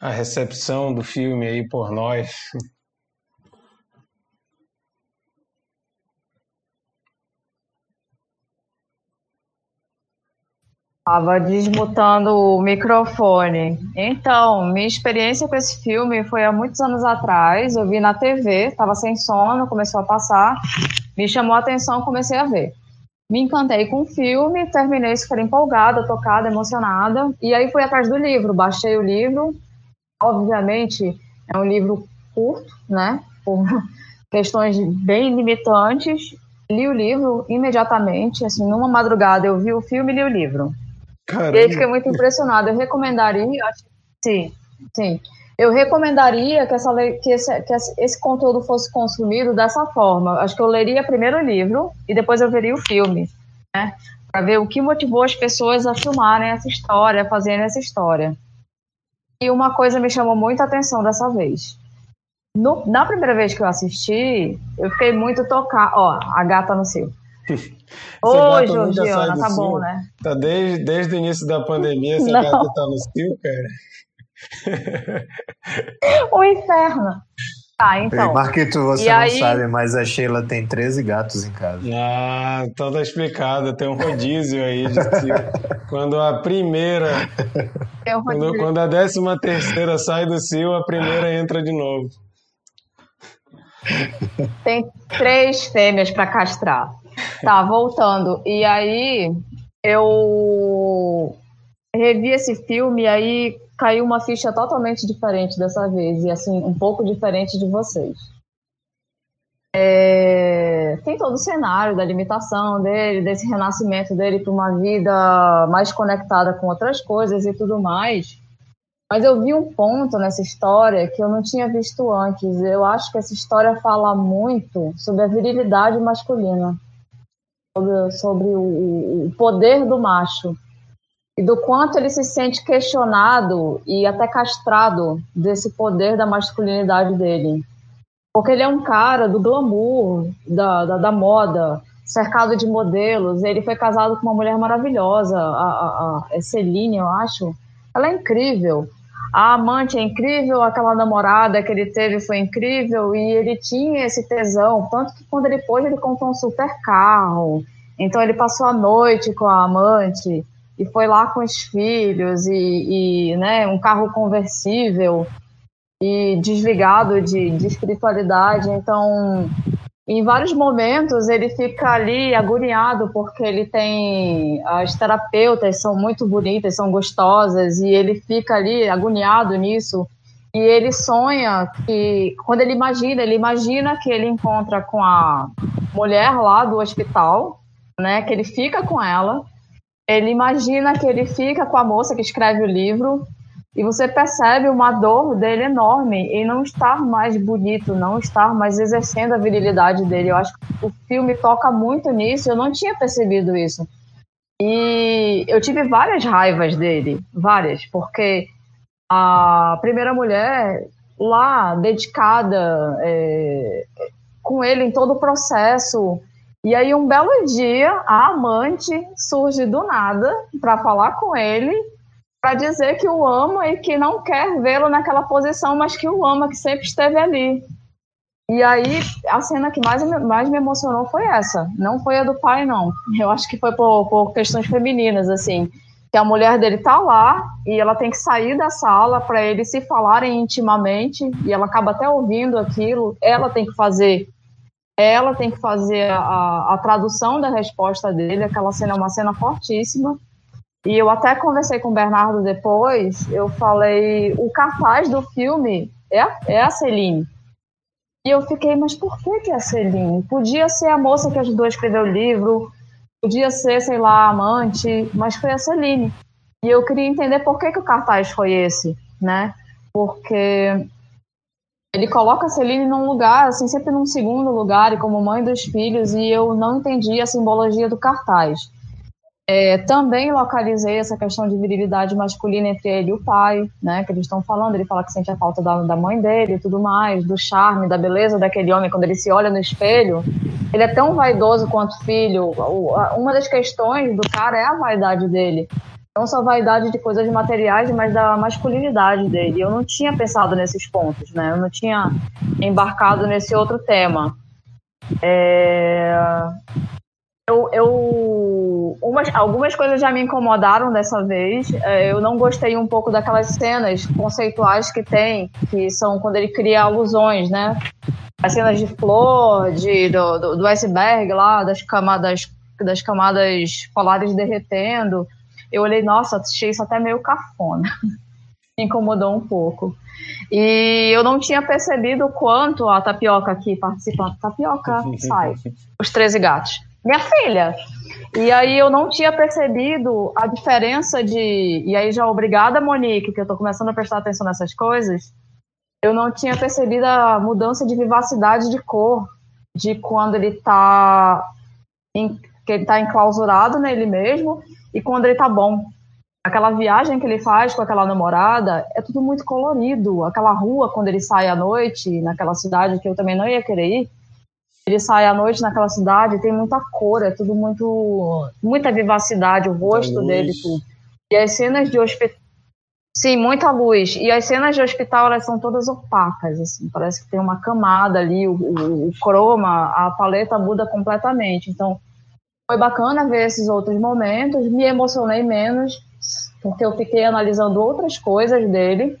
a recepção do filme aí por nós. Estava desmutando o microfone. Então, minha experiência com esse filme foi há muitos anos atrás. Eu vi na TV, estava sem sono, começou a passar, me chamou a atenção, comecei a ver. Me encantei com o filme, terminei super empolgada, tocada, emocionada. E aí fui atrás do livro, baixei o livro. Obviamente, é um livro curto, né? Por questões bem limitantes. Li o livro imediatamente, assim, numa madrugada eu vi o filme e li o livro. Caramba. E aí fiquei muito impressionada. Eu recomendaria, sim, sim. Eu recomendaria que, essa, que, esse, que esse conteúdo fosse consumido dessa forma. Acho que eu leria primeiro o livro e depois eu veria o filme, né? Para ver o que motivou as pessoas a filmarem essa história, a fazerem essa história. E uma coisa me chamou muita atenção dessa vez. No, na primeira vez que eu assisti, eu fiquei muito tocada. Ó, a gata no seu. Ô, Georgiana, tá bom, né? Tá desde, desde o início da pandemia, essa não. gata tá no cio, cara. o inferno. Tá, então. Marquito, você não aí... sabe, mas a Sheila tem 13 gatos em casa. Ah, então tá explicado. Tem um rodízio aí de cio. quando a primeira. Um quando, quando a décima terceira sai do cio, a primeira entra de novo. Tem três fêmeas para castrar. Tá, voltando. E aí eu revi esse filme e aí caiu uma ficha totalmente diferente dessa vez. E assim, um pouco diferente de vocês. É... Tem todo o cenário da limitação dele, desse renascimento dele para uma vida mais conectada com outras coisas e tudo mais. Mas eu vi um ponto nessa história que eu não tinha visto antes. Eu acho que essa história fala muito sobre a virilidade masculina sobre, sobre o, o poder do macho e do quanto ele se sente questionado e até castrado desse poder da masculinidade dele. Porque ele é um cara do glamour, da, da, da moda, cercado de modelos. Ele foi casado com uma mulher maravilhosa, a, a, a Celine, eu acho. Ela é incrível. A amante é incrível, aquela namorada que ele teve foi incrível e ele tinha esse tesão, tanto que quando ele pôde, ele comprou um super carro. Então ele passou a noite com a amante e foi lá com os filhos e, e né, um carro conversível e desligado de, de espiritualidade. Então, em vários momentos ele fica ali agoniado porque ele tem as terapeutas são muito bonitas, são gostosas e ele fica ali agoniado nisso e ele sonha que quando ele imagina, ele imagina que ele encontra com a mulher lá do hospital, né, que ele fica com ela. Ele imagina que ele fica com a moça que escreve o livro e você percebe uma dor dele enorme em não estar mais bonito, não estar mais exercendo a virilidade dele. Eu acho que o filme toca muito nisso, eu não tinha percebido isso. E eu tive várias raivas dele, várias, porque a primeira mulher lá, dedicada é, com ele em todo o processo, e aí um belo dia a amante surge do nada para falar com ele para dizer que o ama e que não quer vê-lo naquela posição, mas que o ama, que sempre esteve ali. E aí, a cena que mais, mais me emocionou foi essa. Não foi a do pai, não. Eu acho que foi por, por questões femininas, assim. Que a mulher dele tá lá e ela tem que sair da sala para eles se falarem intimamente e ela acaba até ouvindo aquilo. Ela tem que fazer ela tem que fazer a, a tradução da resposta dele. Aquela cena é uma cena fortíssima. E eu até conversei com o Bernardo depois, eu falei, o cartaz do filme é, é a Celine. E eu fiquei, mas por que, que é a Celine? Podia ser a moça que ajudou a escrever o livro, podia ser, sei lá, a amante, mas foi a Celine. E eu queria entender por que, que o cartaz foi esse, né? Porque ele coloca a Celine num lugar, assim, sempre num segundo lugar, e como mãe dos filhos, e eu não entendi a simbologia do cartaz. É, também localizei essa questão de virilidade masculina entre ele e o pai, né, que eles estão falando, ele fala que sente a falta da, da mãe dele e tudo mais, do charme, da beleza daquele homem. Quando ele se olha no espelho, ele é tão vaidoso quanto filho, uma das questões do cara é a vaidade dele, não só vaidade de coisas materiais, mas da masculinidade dele. Eu não tinha pensado nesses pontos, né? Eu não tinha embarcado nesse outro tema. É... Eu, eu umas, algumas coisas já me incomodaram dessa vez. É, eu não gostei um pouco daquelas cenas conceituais que tem, que são quando ele cria alusões, né? As cenas de flor, de, do, do, do iceberg lá, das camadas, das camadas polares derretendo eu olhei, nossa, achei isso até meio cafona. Me incomodou um pouco. E eu não tinha percebido o quanto a tapioca aqui participando. Tapioca, sai. Os 13 gatos. Minha filha! E aí eu não tinha percebido a diferença de. E aí já obrigada, Monique, que eu tô começando a prestar atenção nessas coisas. Eu não tinha percebido a mudança de vivacidade de cor de quando ele tá. Em, que ele tá enclausurado nele mesmo e quando ele tá bom. Aquela viagem que ele faz com aquela namorada é tudo muito colorido. Aquela rua, quando ele sai à noite, naquela cidade que eu também não ia querer ir, ele sai à noite naquela cidade, tem muita cor, é tudo muito. muita vivacidade, o rosto dele, tudo. E as cenas de hospital. Sim, muita luz. E as cenas de hospital, elas são todas opacas, assim. Parece que tem uma camada ali, o, o, o croma, a paleta muda completamente. Então, foi bacana ver esses outros momentos, me emocionei menos, porque eu fiquei analisando outras coisas dele.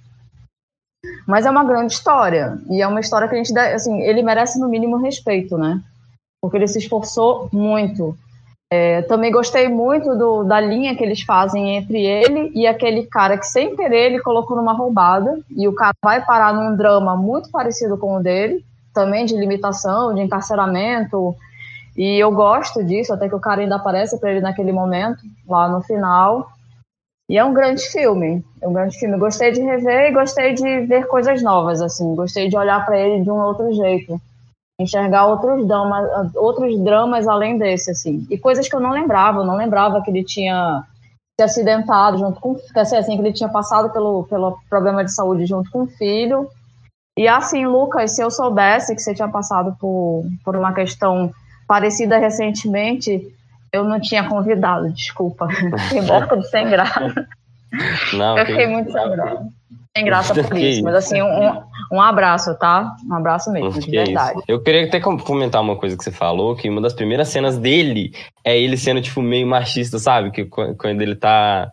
Mas é uma grande história, e é uma história que a gente, assim, ele merece no mínimo respeito, né? Porque ele se esforçou muito. É, também gostei muito do, da linha que eles fazem entre ele e aquele cara que, sem querer, ele colocou numa roubada, e o cara vai parar num drama muito parecido com o dele, também de limitação, de encarceramento, e eu gosto disso, até que o cara ainda aparece para ele naquele momento, lá no final. E é um grande filme, é um grande filme. Gostei de rever e gostei de ver coisas novas, assim. Gostei de olhar para ele de um outro jeito, enxergar outros dramas, outros dramas além desse, assim. E coisas que eu não lembrava, eu não lembrava que ele tinha se acidentado junto com, assim, que ele tinha passado pelo, pelo problema de saúde junto com o filho. E assim, Lucas, se eu soubesse que você tinha passado por, por uma questão parecida recentemente, eu não tinha convidado, desculpa. Fiquei morto sem graça. Não, eu fiquei muito sem graça. Sem graça por isso, mas assim, um, um abraço, tá? Um abraço mesmo, de verdade. Isso. Eu queria até comentar uma coisa que você falou, que uma das primeiras cenas dele é ele sendo, tipo, meio machista, sabe? Que quando ele tá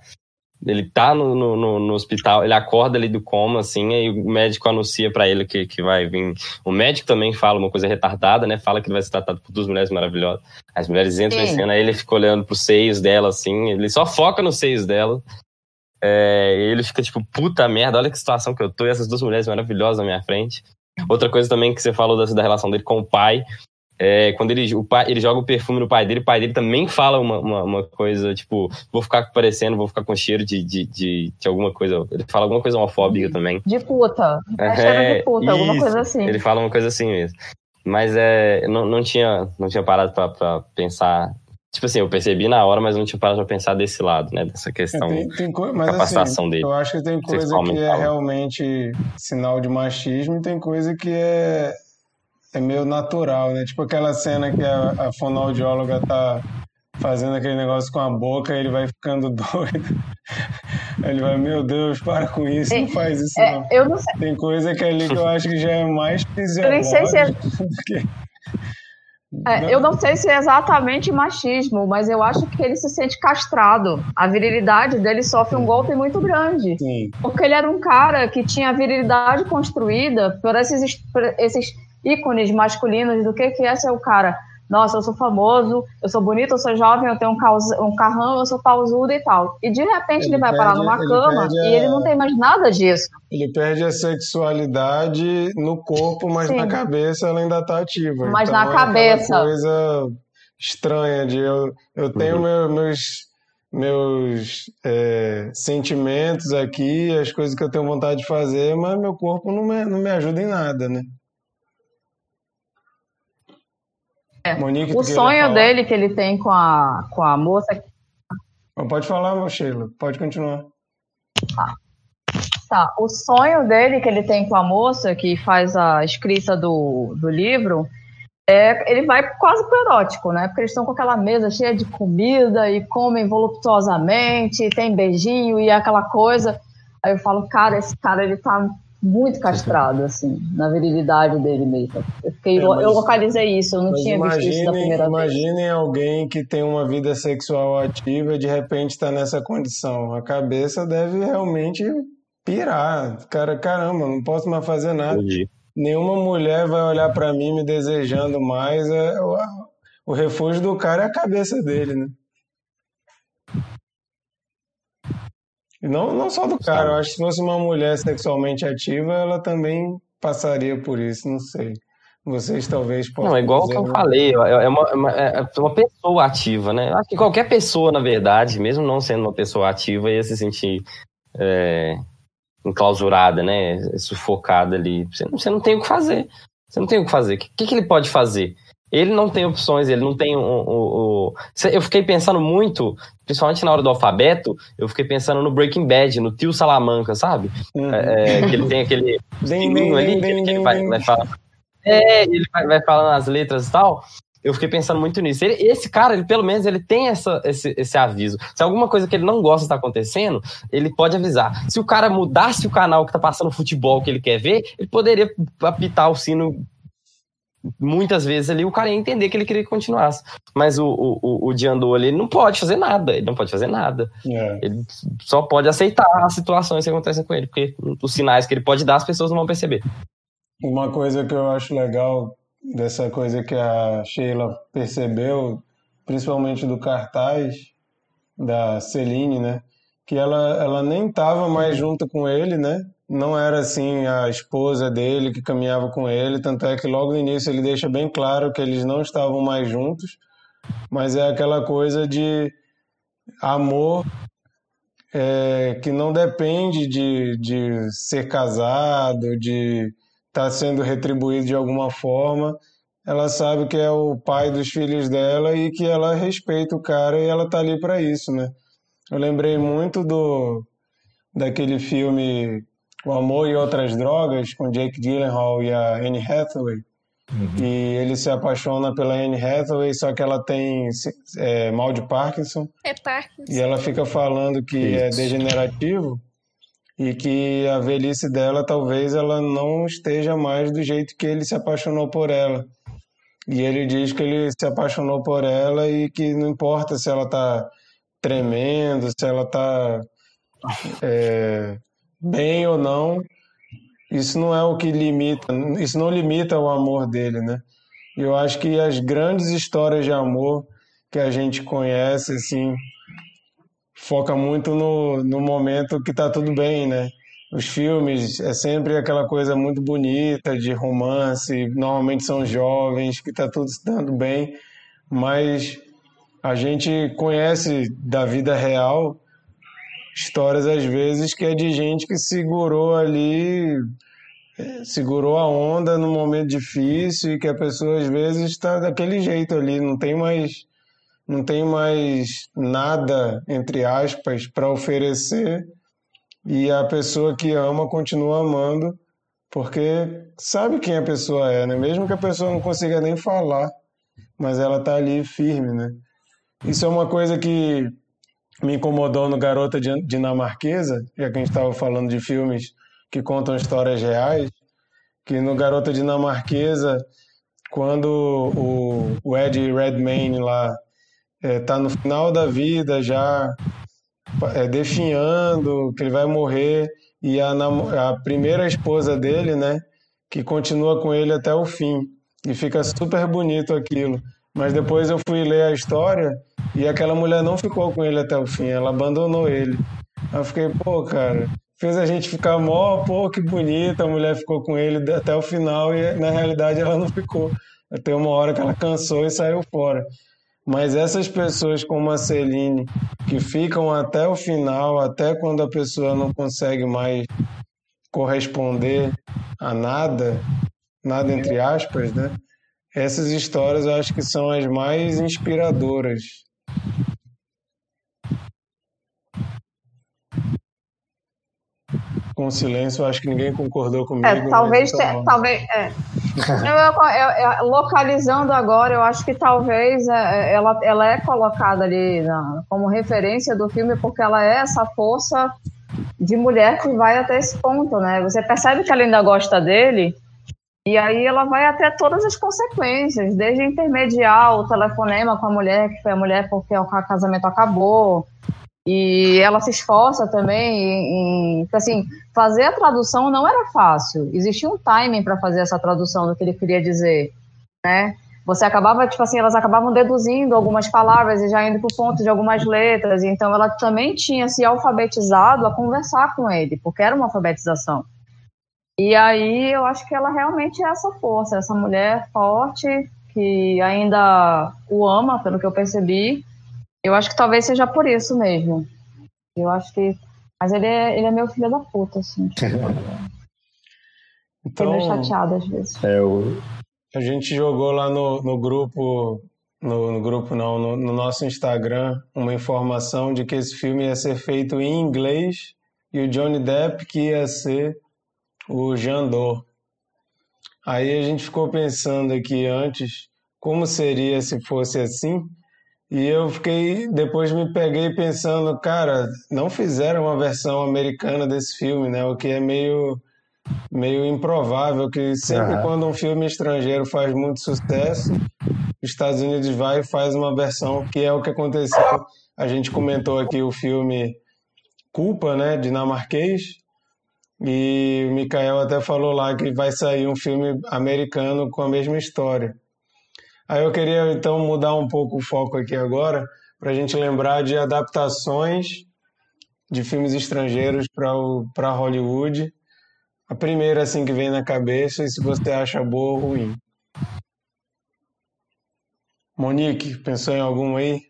ele tá no, no, no, hospital, ele acorda ali do coma, assim, aí o médico anuncia para ele que, que vai vir. O médico também fala uma coisa retardada, né? Fala que ele vai ser tratado por duas mulheres maravilhosas. As mulheres entram Sim. em cena, aí ele fica olhando pros seios dela, assim, ele só foca nos seios dela. É, e ele fica tipo, puta merda, olha que situação que eu tô, e essas duas mulheres maravilhosas na minha frente. Outra coisa também que você falou da, da relação dele com o pai, é, quando ele, o pai, ele joga o perfume no pai dele, o pai dele também fala uma, uma, uma coisa, tipo, vou ficar parecendo, vou ficar com cheiro de, de, de, de, alguma coisa. Ele fala alguma coisa homofóbica também. De puta. É, de puta, isso, alguma coisa assim. Ele fala uma coisa assim mesmo. Mas é, não, não, tinha, não tinha parado pra, pra pensar. Tipo assim, eu percebi na hora, mas não tinha parado pra pensar desse lado, né? Dessa questão é, tem, tem co- mas, capacitação assim, dele. Eu acho que tem coisa que é realmente sinal de machismo e tem coisa que é é meio natural, né? Tipo aquela cena que a, a fonoaudióloga tá fazendo aquele negócio com a boca e ele vai ficando doido. Ele vai, meu Deus, para com isso, não faz isso é, não. Eu não sei. Tem coisa que é ali que eu acho que já é mais fisiológico. Eu se é... É, eu não sei se é exatamente machismo, mas eu acho que ele se sente castrado. A virilidade dele sofre um golpe muito grande. Sim. Porque ele era um cara que tinha a virilidade construída por esses, por esses ícones masculinos do que, que é ser o cara nossa, eu sou famoso, eu sou bonito, eu sou jovem, eu tenho um, um carrão, eu sou pausudo e tal. E de repente ele, ele vai perde, parar numa cama a... e ele não tem mais nada disso. Ele perde a sexualidade no corpo, mas Sim. na cabeça ela ainda está ativa. Mas então, na é cabeça. coisa estranha de eu, eu tenho uhum. meu, meus meus é, sentimentos aqui, as coisas que eu tenho vontade de fazer, mas meu corpo não me, não me ajuda em nada, né? É. Monique, o sonho dele que ele tem com a, com a moça. Pode falar, meu Sheila, pode continuar. Tá. tá. O sonho dele que ele tem com a moça que faz a escrita do, do livro é, ele vai quase pro erótico, né? Porque eles estão com aquela mesa cheia de comida e comem voluptuosamente, tem beijinho e aquela coisa. Aí eu falo, cara, esse cara ele tá muito castrado, assim, na virilidade dele mesmo. Eu, fiquei, é, mas, eu localizei isso, eu não tinha imagine, visto isso da primeira imaginem vez. Imaginem alguém que tem uma vida sexual ativa e de repente está nessa condição. A cabeça deve realmente pirar. Cara, caramba, não posso mais fazer nada. Entendi nenhuma mulher vai olhar para mim me desejando mais. É, o, o refúgio do cara é a cabeça dele, né? Não, não só do cara, eu acho que se fosse uma mulher sexualmente ativa, ela também passaria por isso, não sei. Vocês talvez possam. Não, é igual que eu falei, é, é uma, é, é uma pessoa ativa, né? Acho que qualquer pessoa, na verdade, mesmo não sendo uma pessoa ativa, ia se sentir é, enclausurada, né? Sufocada ali. Você não, você não tem o que fazer. Você não tem o que fazer. O que, que ele pode fazer? Ele não tem opções, ele não tem o, o, o, Eu fiquei pensando muito, principalmente na hora do alfabeto, eu fiquei pensando no Breaking Bad, no tio Salamanca, sabe? Uhum. É, é que ele tem aquele bem, ali, que, que ele vai, vai falar. É, ele vai, vai falando as letras e tal eu fiquei pensando muito nisso. Ele, esse cara, ele pelo menos ele tem essa, esse, esse aviso. Se alguma coisa que ele não gosta está acontecendo, ele pode avisar. Se o cara mudasse o canal que está passando futebol que ele quer ver, ele poderia apitar o sino muitas vezes ali, o cara ia entender que ele queria que continuasse. Mas o, o, o Diandô ali, ele não pode fazer nada, ele não pode fazer nada. É. Ele só pode aceitar as situações que acontecem com ele, porque os sinais que ele pode dar, as pessoas não vão perceber. Uma coisa que eu acho legal dessa coisa que a Sheila percebeu, principalmente do cartaz da Celine, né? Que ela, ela nem estava mais junto com ele, né? Não era assim a esposa dele que caminhava com ele, tanto é que logo no início ele deixa bem claro que eles não estavam mais juntos, mas é aquela coisa de amor é, que não depende de, de ser casado, de está sendo retribuído de alguma forma, ela sabe que é o pai dos filhos dela e que ela respeita o cara e ela tá ali para isso, né? Eu lembrei muito do daquele filme O Amor e Outras Drogas com Jake Gyllenhaal e a Anne Hathaway. Uhum. E ele se apaixona pela Anne Hathaway, só que ela tem é, mal de Parkinson. É Parkinson. E ela fica falando que é isso. é degenerativo e que a velhice dela talvez ela não esteja mais do jeito que ele se apaixonou por ela. E ele diz que ele se apaixonou por ela e que não importa se ela está tremendo, se ela está é, bem ou não, isso não é o que limita, isso não limita o amor dele, né? Eu acho que as grandes histórias de amor que a gente conhece, assim, foca muito no, no momento que tá tudo bem, né? Os filmes é sempre aquela coisa muito bonita de romance, normalmente são jovens, que tá tudo dando bem, mas a gente conhece da vida real histórias às vezes que é de gente que segurou ali, é, segurou a onda num momento difícil e que a pessoa às vezes está daquele jeito ali, não tem mais não tem mais nada, entre aspas, para oferecer e a pessoa que ama continua amando porque sabe quem a pessoa é, né? Mesmo que a pessoa não consiga nem falar, mas ela tá ali firme, né? Isso é uma coisa que me incomodou no Garota Dinamarquesa, já que a gente estava falando de filmes que contam histórias reais, que no Garota Dinamarquesa, quando o, o Ed Redmayne lá está é, no final da vida já é, definhando que ele vai morrer e a, a primeira esposa dele, né, que continua com ele até o fim e fica super bonito aquilo. Mas depois eu fui ler a história e aquela mulher não ficou com ele até o fim, ela abandonou ele. Eu fiquei, pô, cara, fez a gente ficar mó, pô, que bonita, a mulher ficou com ele até o final e na realidade ela não ficou. Até uma hora que ela cansou e saiu fora. Mas essas pessoas como a Celine, que ficam até o final, até quando a pessoa não consegue mais corresponder a nada, nada entre aspas, né? Essas histórias eu acho que são as mais inspiradoras. Com silêncio, eu acho que ninguém concordou comigo. É, talvez, te, talvez, é. eu, eu, eu, localizando agora, eu acho que talvez é, é, ela, ela é colocada ali na, como referência do filme porque ela é essa força de mulher que vai até esse ponto, né? Você percebe que ela ainda gosta dele, e aí ela vai até todas as consequências, desde intermediar o telefonema com a mulher, que foi a mulher porque o casamento acabou, e ela se esforça também em, assim, fazer a tradução não era fácil. Existia um timing para fazer essa tradução do que ele queria dizer, né? Você acabava, tipo assim, elas acabavam deduzindo algumas palavras e já indo para o ponto de algumas letras. Então ela também tinha se alfabetizado a conversar com ele, porque era uma alfabetização. E aí eu acho que ela realmente é essa força, essa mulher forte que ainda o ama, pelo que eu percebi. Eu acho que talvez seja por isso mesmo. Eu acho que. Mas ele é, ele é meu filho da puta, assim. Tipo, então, meio chateado às vezes. É, o... A gente jogou lá no, no grupo, no, no grupo não, no, no, nosso Instagram, uma informação de que esse filme ia ser feito em inglês e o Johnny Depp que ia ser o Jandor. Aí a gente ficou pensando aqui antes como seria se fosse assim, e eu fiquei, depois me peguei pensando, cara, não fizeram uma versão americana desse filme, né? O que é meio meio improvável que sempre uhum. quando um filme estrangeiro faz muito sucesso, os Estados Unidos vai e faz uma versão que é o que aconteceu. A gente comentou aqui o filme Culpa, né, dinamarquês, e o Mikael até falou lá que vai sair um filme americano com a mesma história. Aí eu queria então mudar um pouco o foco aqui agora, para a gente lembrar de adaptações de filmes estrangeiros para Hollywood. A primeira assim que vem na cabeça e se você acha boa ou ruim. Monique, pensou em alguma aí?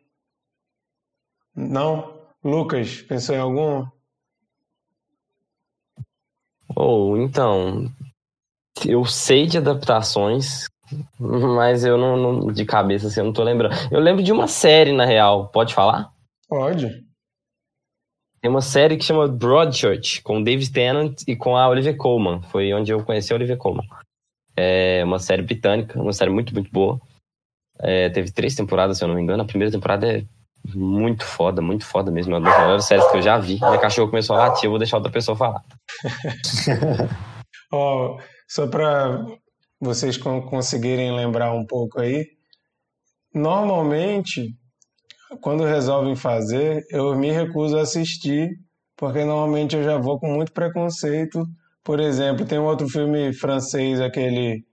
Não? Lucas, pensou em alguma? Ou oh, então, eu sei de adaptações, mas eu não, não, de cabeça assim, eu não tô lembrando. Eu lembro de uma série na real, pode falar? Pode. Tem uma série que chama Broadchurch, com David Tennant e com a Olivia Colman. Foi onde eu conheci a Olivia Colman. É uma série britânica, uma série muito, muito boa. É, teve três temporadas, se eu não me engano. A primeira temporada é muito foda, muito foda mesmo. É uma das melhores séries que eu já vi. Minha cachorro começou a latir, eu vou deixar outra pessoa falar. oh, só para vocês conseguirem lembrar um pouco aí, normalmente, quando resolvem fazer, eu me recuso a assistir, porque normalmente eu já vou com muito preconceito. Por exemplo, tem um outro filme francês, aquele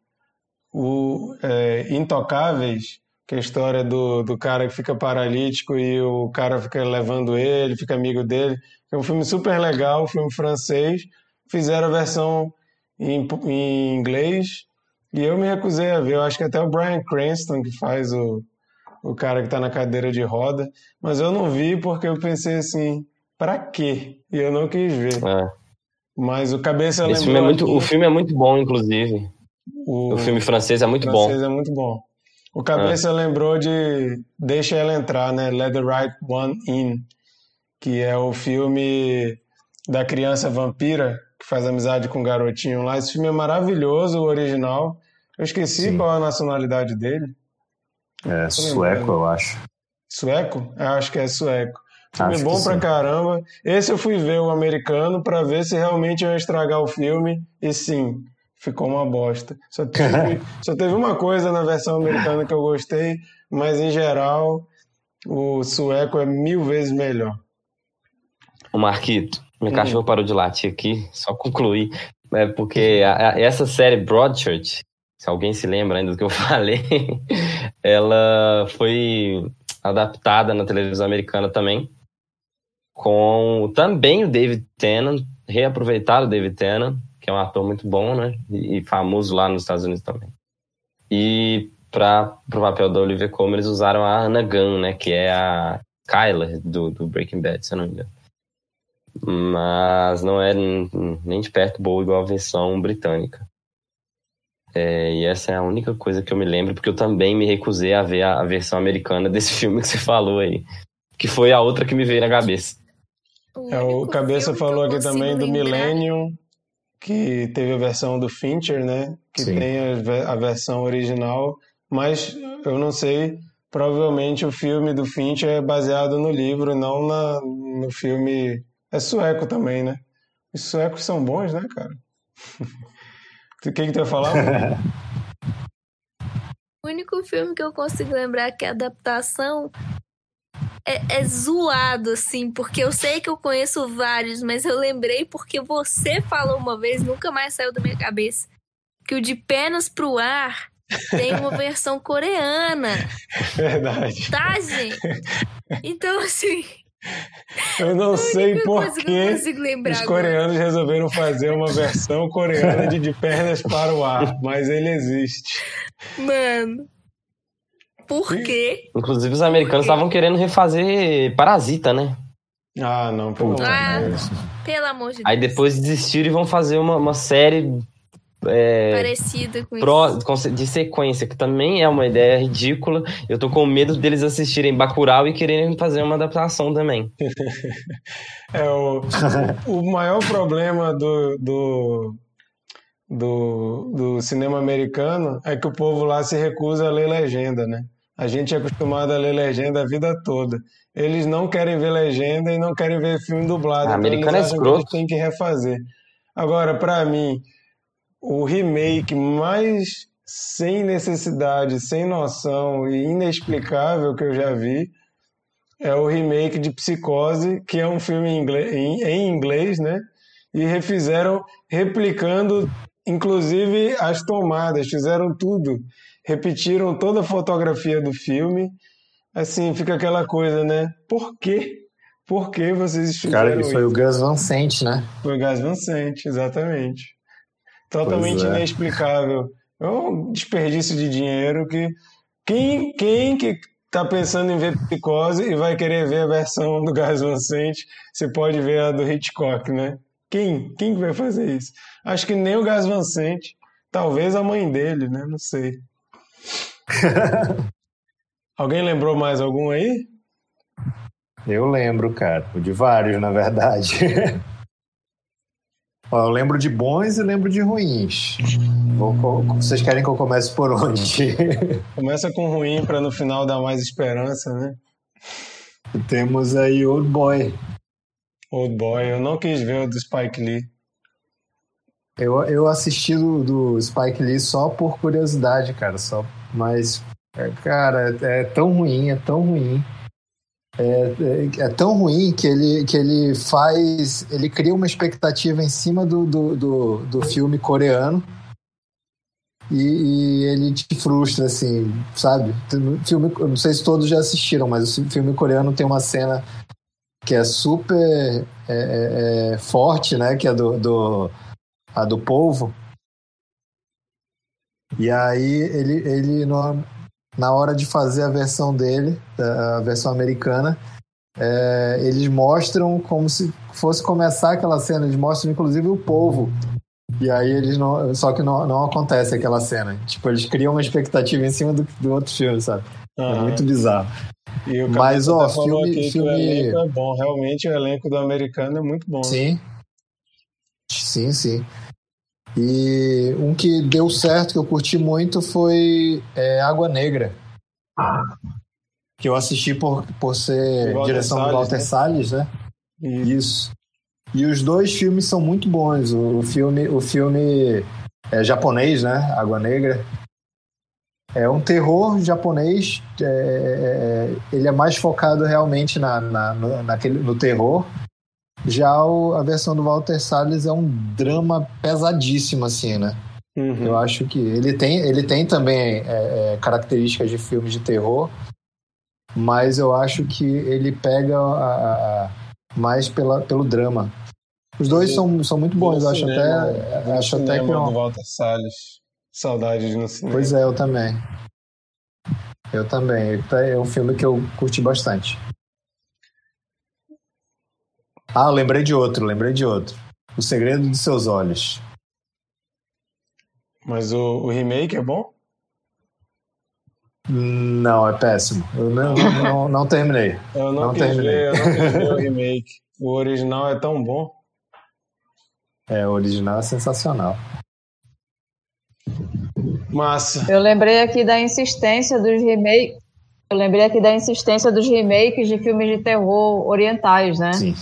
o é, Intocáveis, que é a história do, do cara que fica paralítico e o cara fica levando ele, fica amigo dele. É um filme super legal, um filme francês. Fizeram a versão em, em inglês e eu me recusei a ver. Eu acho que até o Brian Cranston, que faz o, o cara que está na cadeira de roda, mas eu não vi porque eu pensei assim, para quê? E eu não quis ver. É. Mas o cabeça Esse filme é muito, O filme é muito bom, inclusive. O, o filme francês é muito francês bom. é muito bom. O cabeça é. lembrou de Deixa Ela Entrar, né? Let the Right One In, que é o filme da criança vampira que faz amizade com o garotinho lá. Esse filme é maravilhoso, o original. Eu esqueci Sim. qual é a nacionalidade dele. É sueco, eu acho. Sueco? Eu acho que é sueco. Filme acho bom pra caramba. Esse eu fui ver o americano para ver se realmente ia estragar o filme. E sim, ficou uma bosta. Só teve, só teve uma coisa na versão americana que eu gostei, mas em geral o sueco é mil vezes melhor. O Marquito, meu hum. cachorro parou de latir aqui, só concluir. É porque a, a, essa série Broadchurch, se alguém se lembra ainda do que eu falei, ela foi adaptada na televisão americana também, com também o David Tennant, reaproveitado o David Tennant, que é um ator muito bom, né? E, famoso lá nos Estados Unidos também. E para o papel da Olivia Colman, eles usaram a Anna Gunn, né? Que é a Kyler do, do Breaking Bad, se eu não me engano. Mas não é nem de perto boa igual a versão britânica. É, e essa é a única coisa que eu me lembro, porque eu também me recusei a ver a, a, versão americana desse filme que você falou aí. Que foi a outra que me veio na cabeça. O, é, o Cabeça falou aqui também lembrar. do Millennium, que teve a versão do Fincher, né? Que Sim. tem a, a, versão original, mas eu não sei, provavelmente o filme do Fincher é baseado no livro, não na, no filme. É sueco também, né? Os suecos são bons, né, cara? O que, que tu ia falar? o único filme que eu consigo lembrar que é adaptação é, é, zoado, assim, porque eu sei que eu conheço vários, mas eu lembrei porque você falou uma vez, nunca mais saiu da minha cabeça, que o De Penas pro Ar tem uma versão coreana. Verdade. Tá, gente? Então, assim. Eu não sei por que os coreanos agora. resolveram fazer uma versão coreana de De Pernas para o Ar, mas ele existe. Mano. Por quê? Inclusive, os americanos estavam querendo refazer Parasita, né? Ah, não, pelo ah, Pelo amor de Deus. Aí depois desistiram e vão fazer uma, uma série é, parecida com pro, isso. De sequência, que também é uma ideia ridícula. Eu tô com medo deles assistirem Bacurau e quererem fazer uma adaptação também. é, o, o maior problema do, do, do, do cinema americano é que o povo lá se recusa a ler legenda, né? A gente é acostumado a ler legenda a vida toda. Eles não querem ver legenda e não querem ver filme dublado. A então americano eles é escroto. Que tem que refazer. Agora, para mim, o remake mais sem necessidade, sem noção e inexplicável que eu já vi é o remake de Psicose, que é um filme em inglês, em, em inglês né? E refizeram replicando inclusive as tomadas, fizeram tudo, repetiram toda a fotografia do filme. Assim, fica aquela coisa, né? Por quê? Por que vocês fizeram Cara, e foi isso? o Gus Van Sant, né? Foi o Gus Van Sant, exatamente. Totalmente é. inexplicável. É um desperdício de dinheiro que quem, quem que tá pensando em ver Psicose e vai querer ver a versão do Gus Van Sant, você pode ver a do Hitchcock, né? Quem? Quem vai fazer isso? Acho que nem o Gus Van Sant, talvez a mãe dele, né? Não sei. Alguém lembrou mais algum aí? Eu lembro, cara. De vários, na verdade. Eu lembro de bons e lembro de ruins. Vou, vocês querem que eu comece por onde? Começa com ruim para no final dar mais esperança, né? Temos aí Old Boy. Old Boy, eu não quis ver o do Spike Lee. Eu, eu assisti do, do Spike Lee só por curiosidade, cara. Só, mas, é, cara, é tão ruim, é tão ruim é, é, tão ruim que ele, que ele faz. Ele cria uma expectativa em cima do, do, do, do filme coreano e, e, ele te frustra, assim, sabe? Filme, eu não sei se todos já assistiram, mas o filme coreano tem uma cena que é super é, é, é forte, né? Que é do, do, a do povo. E aí ele, ele na hora de fazer a versão dele, a versão americana, é, eles mostram como se fosse começar aquela cena, eles mostram inclusive o povo. E aí eles não. Só que não, não acontece aquela cena. Tipo, eles criam uma expectativa em cima do, do outro filme, sabe? Uhum. É muito bizarro. Mas, ó, filme. filme... é bom, realmente o elenco do americano é muito bom. Sim. Né? Sim, sim. E um que deu certo, que eu curti muito, foi é, Água Negra. Que eu assisti por, por ser direção Salles, do Walter né? Salles, né? Isso. Isso. E os dois filmes são muito bons. O, filme, o filme é japonês, né? Água Negra. É um terror japonês. É, é, é ele é mais focado realmente na, na, no, naquele, no terror. Já o, a versão do Walter Salles é um drama pesadíssimo, assim, né? Uhum. Eu acho que ele tem, ele tem também é, é, características de filmes de terror, mas eu acho que ele pega a, a- mais pela, pelo drama. Os dois são, são muito bons, eu acho Cinema, até, acho até que cinema do não. Walter Salles. Saudade de ir no cinema. Pois é, eu também. Eu também. É um filme que eu curti bastante. Ah, lembrei de outro, lembrei de outro. O Segredo dos Seus Olhos. Mas o, o remake é bom? Não, é péssimo. Eu não, não, não- não terminei. Eu não, Não quis terminei. ver, eu não quis ver o remake. O original é tão bom. É, o original é sensacional. Massa. Eu lembrei aqui da insistência dos remakes. Eu lembrei aqui da insistência dos remakes de filmes de terror orientais, né? Sim.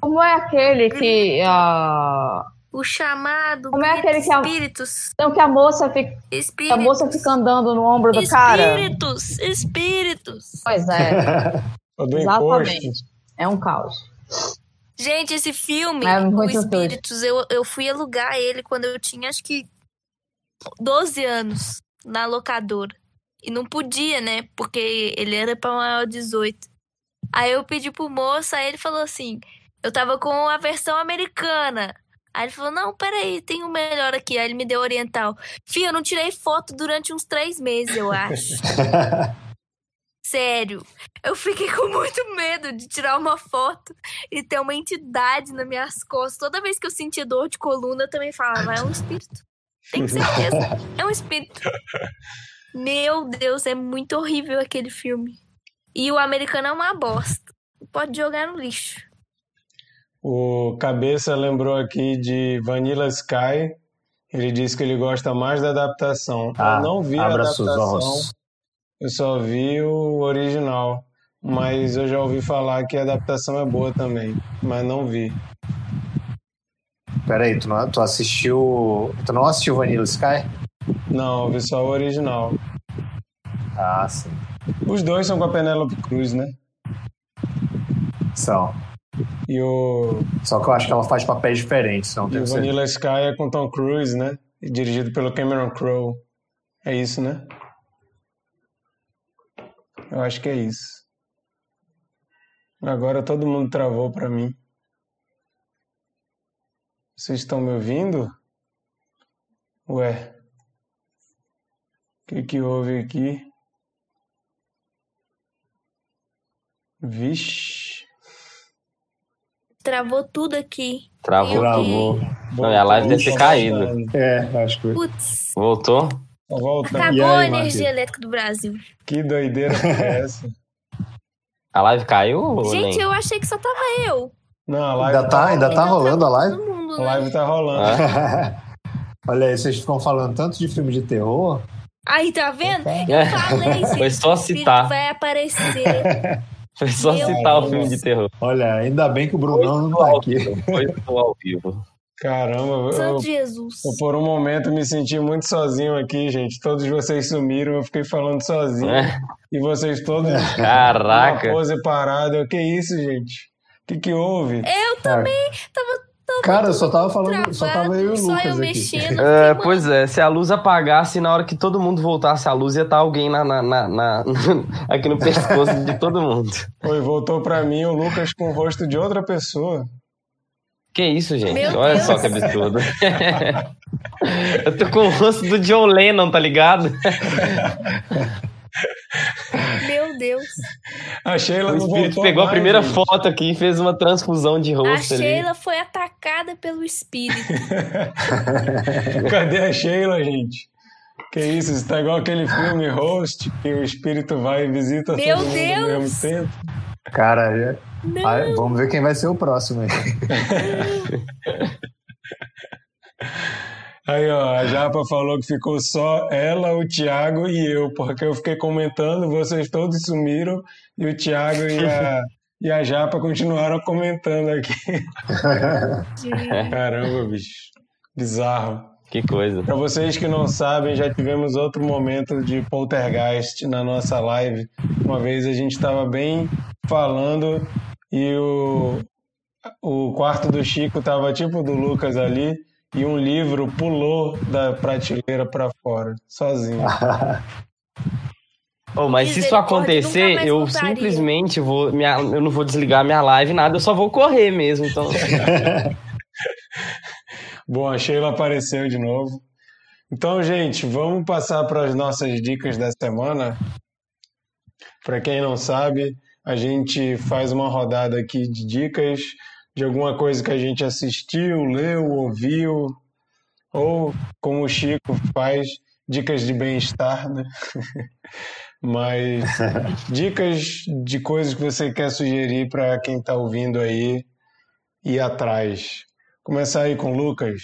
Como é aquele que a O chamado. Como é aquele que a- Espíritos. não que a moça fica, que a Espíritos. moça fica andando no ombro do cara? Espíritos. Espíritos. Pois é, exatamente. É um caos. Gente, esse filme, É o. Espíritos, eu, eu fui alugar ele quando eu tinha acho que 12 anos na locadora. E não podia, né? Porque ele era pra maior de 18. Aí eu pedi pro moço, aí ele falou assim: eu tava com a versão americana. Aí ele falou: não, peraí, tem um melhor aqui. Aí ele me deu oriental. Fih, eu não tirei foto durante uns três meses, eu acho. Sério. Eu fiquei com muito medo de tirar uma foto e ter uma entidade nas minhas costas. Toda vez que eu sentia dor de coluna, eu também falava, é um espírito. Tem certeza. É um espírito. Meu Deus, é muito horrível aquele filme. E o americano é uma bosta. Pode jogar no lixo. O Cabeça lembrou aqui de Vanilla Sky. Ele disse que ele gosta mais da adaptação. Ah, eu não vi a adaptação, eu só vi o original. Mas eu já ouvi falar que a adaptação é boa também, mas não vi. Peraí, tu, não, tu assistiu. Tu não assistiu Vanilla Sky? Não, eu vi só o original. Ah, sim. Os dois são com a Penélope Cruz, né? São. E o, Só que eu acho que ela faz papéis diferentes, não e o. Vanilla Sky é com Tom Cruise, né? Dirigido pelo Cameron Crowe. É isso, né? Eu acho que é isso. Agora todo mundo travou pra mim. Vocês estão me ouvindo? Ué. O que que houve aqui? Vixe. Travou tudo aqui. Travou. Travou. Não, e a live deve ter caído. É, acho que. Putz, Voltou? Tá voltando. acabou aí, a energia elétrica do Brasil. Que doideira é essa? A live caiu ou Gente, nem? eu achei que só tava eu. Não, a live Ainda tá, ainda tá rolando a live? Mundo, A né? live tá rolando. Ah, Olha aí, vocês ficam falando tanto de filme de terror. Aí, tá vendo? Eu falei, gente. Foi só citar. vai aparecer. Foi só Meu citar o Deus. filme de terror. Olha, ainda bem que o Brunão não tá aqui. Foi ao vivo. Caramba, eu, Santo Jesus. eu por um momento me senti muito sozinho aqui, gente. Todos vocês sumiram, eu fiquei falando sozinho. É. E vocês todos Caraca. uma pose parada. Eu, Que isso, gente? O que, que houve? Eu também tava Cara, eu só tava falando, só travado, tava eu e o só Lucas eu aqui. mexendo. É, pois é, se a luz apagasse, na hora que todo mundo voltasse, a luz ia estar alguém na, na- na- na- aqui no pescoço de todo mundo. Foi, voltou pra mim o Lucas com o rosto de outra pessoa. Que isso, gente? Meu Olha Deus. só que absurdo. Eu tô com o rosto do John Lennon, tá ligado? Meu Deus. A Sheila O espírito pegou a mais, primeira gente. foto aqui e fez uma transfusão de A rosto ali. Sheila foi atacada pelo espírito. Cadê a Sheila, gente? Que isso, isso tá igual aquele filme Host, que o espírito vai e visita Meu todo mundo ao Deus! mesmo tempo. Cara, é- Não. ah, vamos ver quem vai ser o próximo aí. Ó, a Japa falou que ficou só ela, o Thiago e eu, porque eu fiquei comentando, vocês todos sumiram e o Thiago e a, e a Japa continuaram comentando aqui. Caramba, bicho. Bizarro. Que coisa. Para vocês que não sabem, já tivemos outro momento de poltergeist na nossa live. Uma vez a gente estava bem falando e o, o quarto do Chico estava tipo do Lucas ali e um livro pulou da prateleira para fora, sozinho. Oh, mas se isso acontecer, eu voltaria. simplesmente vou. Minha, eu não vou desligar minha live, nada, eu só vou correr mesmo. Então. Bom, a Sheila apareceu de novo. Então, gente, vamos passar para as nossas dicas da semana. Para quem não sabe, a gente faz uma rodada aqui de dicas de alguma coisa que a gente assistiu, leu, ouviu, ou como o Chico faz, dicas de bem-estar, né? Mas dicas de coisas que você quer sugerir para quem está ouvindo aí ir atrás. Começar aí com o Lucas.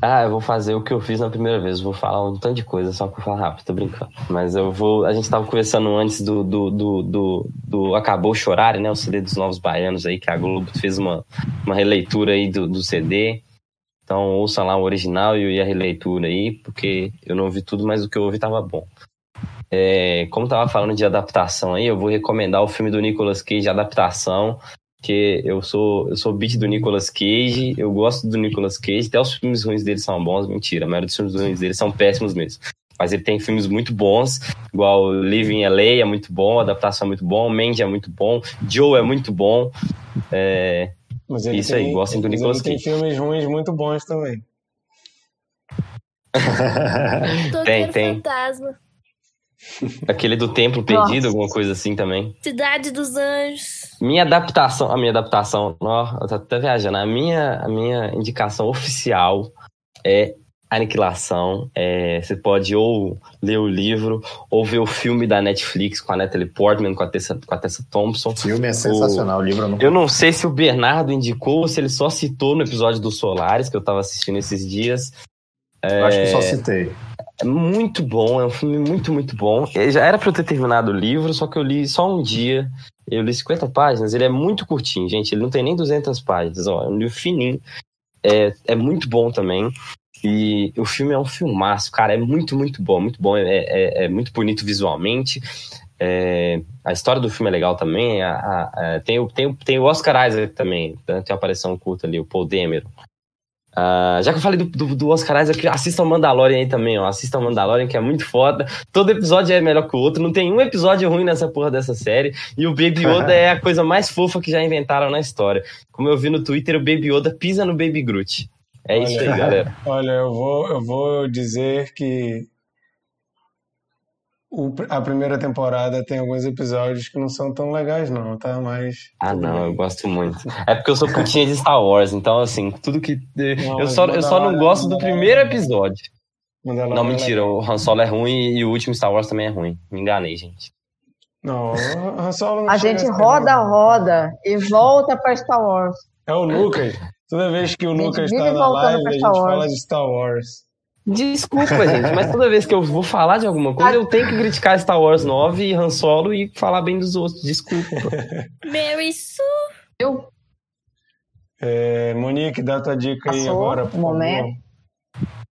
Ah, eu vou fazer o que eu fiz na primeira vez. vou falar um tanto de coisa, só pra falar rápido, tô brincando. Mas eu vou. A gente tava conversando antes do. do, do, do, do Acabou Chorar, né? O CD dos Novos Baianos aí, que a Globo fez uma, uma releitura aí do, do CD. Então ouça lá o original e a releitura aí, porque eu não ouvi tudo, mas o que eu ouvi tava bom. É, como tava falando de adaptação aí, eu vou recomendar o filme do Nicolas Cage, adaptação, porque eu sou eu sou beat do Nicolas Cage, eu gosto do Nicolas Cage, até os filmes ruins dele são bons, mentira, a maioria dos filmes ruins dele são péssimos mesmo. Mas ele tem filmes muito bons, igual Living LA é muito bom, Adaptação é muito bom, Mandy é muito bom, Joe é muito bom. É... Isso tem, aí, gostem do Nicolas Cage. tem filmes ruins muito bons também. tem, tem. Fantasma. Aquele do Templo Perdido, alguma coisa assim também. Cidade dos Anjos. Minha adaptação, a minha adaptação, ó, eu tô até viajando. A minha, a minha indicação oficial é Aniquilação. É, você pode ou ler o livro ou ver o filme da Netflix com a Natalie Portman, com a Tessa, com a Tessa Thompson. O filme é sensacional, o, o livro eu não... Eu não sei se o Bernardo indicou ou se ele só citou no episódio dos Solares, que eu tava assistindo esses dias. É... Eu acho que só citei. É muito bom, é um filme muito, muito bom. Eu já era para eu ter terminado o livro, só que eu li só um dia. Eu li 50 páginas, ele é muito curtinho, gente. Ele não tem nem 200 páginas, ó. É um livro fininho. É, é muito bom também. E o filme é um filmaço, cara. É muito, muito bom, muito bom. É, é, é muito bonito visualmente. É, a história do filme é legal também. A, a, a, tem, tem, tem o Oscar Isaac também. Tem uma aparição curta ali, o Paul Demer. Uh, já que eu falei do, do, do Oscar Isaac, assistam Mandalorian aí também, ó. Assistam Mandalorian, que é muito foda. Todo episódio é melhor que o outro. Não tem um episódio ruim nessa porra dessa série. E o Baby Yoda é a coisa mais fofa que já inventaram na história. Como eu vi no Twitter, o Baby Yoda pisa no Baby Groot. É olha, isso aí, galera. Olha, eu vou, eu vou dizer que o, a primeira temporada tem alguns episódios que não são tão legais, não, tá? Mas. Ah, não, eu gosto muito. É porque eu sou putinha de Star Wars, então, assim, tudo que. Não, eu, só, eu só não gosto do primeiro episódio. Não, é mentira, o Han Solo é ruim e o último Star Wars também é ruim. Me enganei, gente. Não, o Han Solo não A gente roda, roda e volta pra Star Wars. É o Lucas. Toda vez que o Lucas tá na live, a gente fala de Star Wars. Desculpa, gente, mas toda vez que eu vou falar de alguma coisa, eu tenho que criticar Star Wars 9 e Han Solo e falar bem dos outros. Desculpa. Mary Sue. Eu. É, Monique, dá tua dica Passou aí agora, por momento.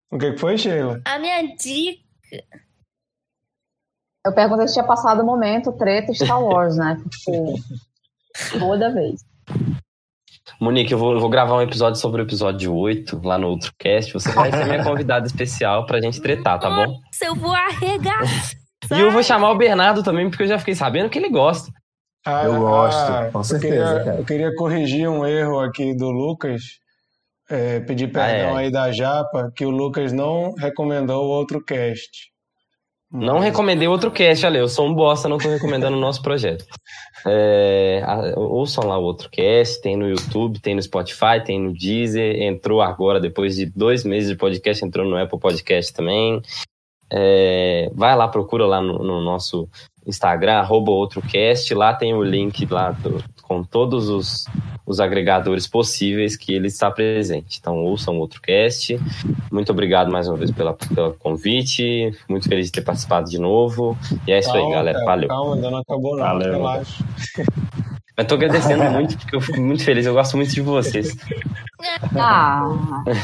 O que foi, Sheila? A minha dica. Eu perguntei se tinha passado o momento treta Star Wars, né? Tipo, toda vez. Monique, eu vou, eu vou, gravar um episódio sobre o episódio 8 lá no outro cast. Você vai ser minha convidada especial pra gente tretar, tá bom? Nossa, eu vou arregaçar. E eu vou chamar o Bernardo também, porque eu já fiquei sabendo que ele gosta. Ah, eu gosto, ah, com certeza. Eu queria, eu queria, corrigir um erro aqui do Lucas. É, pedir perdão ah, é. aí da Japa, que o Lucas não recomendou o outro cast. Não recomendei outro cast, olha, eu sou um bosta, não tô recomendando o nosso projeto. É, ouçam lá o outro cast, tem no YouTube, tem no Spotify, tem no Deezer, entrou agora, depois de dois meses de podcast, entrou no Apple Podcast também. É, vai lá, procura lá no, no nosso Instagram, arroba outrocast, lá tem o link lá do, com todos os, os agregadores possíveis que ele está presente. Então ouçam outro cast. Muito obrigado mais uma vez pela, pelo convite. Muito feliz de ter participado de novo. E é isso calma, aí, galera. Valeu. Calma, ainda não acabou não, Valeu. relaxa. Eu tô agradecendo muito, porque eu fico muito feliz. Eu gosto muito de vocês. Ah.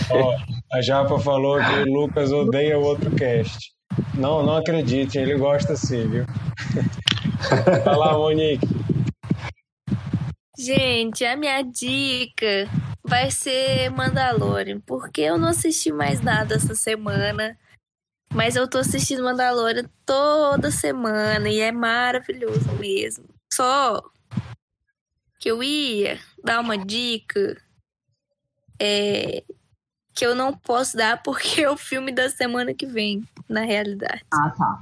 Ó, a Japa falou que o Lucas odeia o outro cast. Não, não acredite, ele gosta sim, viu? Lá, Monique. Gente, a minha dica vai ser Mandalorian, porque eu não assisti mais nada essa semana. Mas eu tô assistindo Mandalorian toda semana e é maravilhoso mesmo. Só que eu ia dar uma dica é, que eu não posso dar porque é o filme da semana que vem, na realidade. Ah, tá.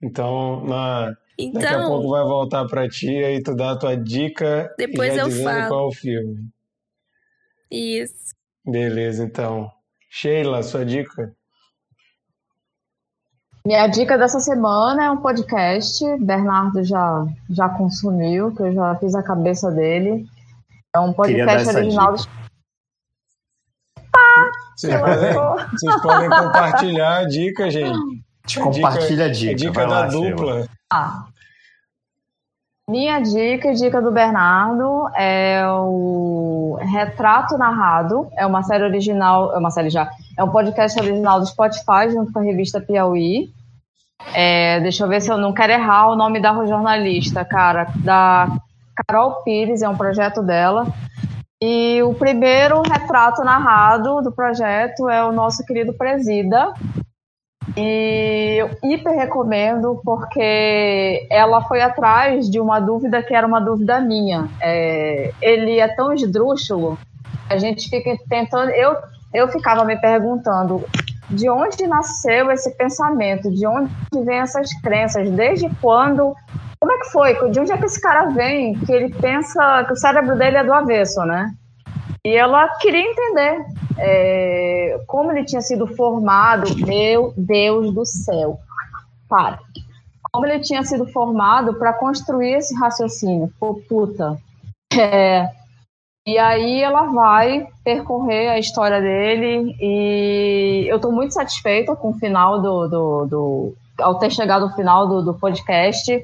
Então, na, Então, daqui a pouco vai voltar pra ti aí tu dá a tua dica Depois e já eu falo. qual é o filme. isso. Beleza, então. Sheila, sua dica? Minha dica dessa semana é um podcast. Bernardo já, já consumiu, que eu já fiz a cabeça dele. É um podcast original dica. Vocês podem, vocês podem compartilhar a dica, gente. Te compartilha a dica. A dica vai da lá, dupla. Ah. Minha dica e dica do Bernardo é o Retrato Narrado. É uma série original, é uma série já, é um podcast original do Spotify junto com a revista Piauí. É, deixa eu ver se eu não quero errar o nome da jornalista, cara, da Carol Pires, é um projeto dela. E o primeiro retrato narrado do projeto é o nosso querido Presida, e eu hiper recomendo porque ela foi atrás de uma dúvida que era uma dúvida minha. É, ele é tão esdrúxulo, a gente fica tentando. Eu, eu ficava me perguntando de onde nasceu esse pensamento, de onde vem essas crenças, desde quando. Como é que foi? De onde é que esse cara vem que ele pensa que o cérebro dele é do avesso, né? E ela queria entender é, como ele tinha sido formado. Meu Deus do céu. Para. Como ele tinha sido formado para construir esse raciocínio. Pô, puta. É, e aí ela vai percorrer a história dele e eu estou muito satisfeita com o final do, do, do ao ter chegado ao final do, do podcast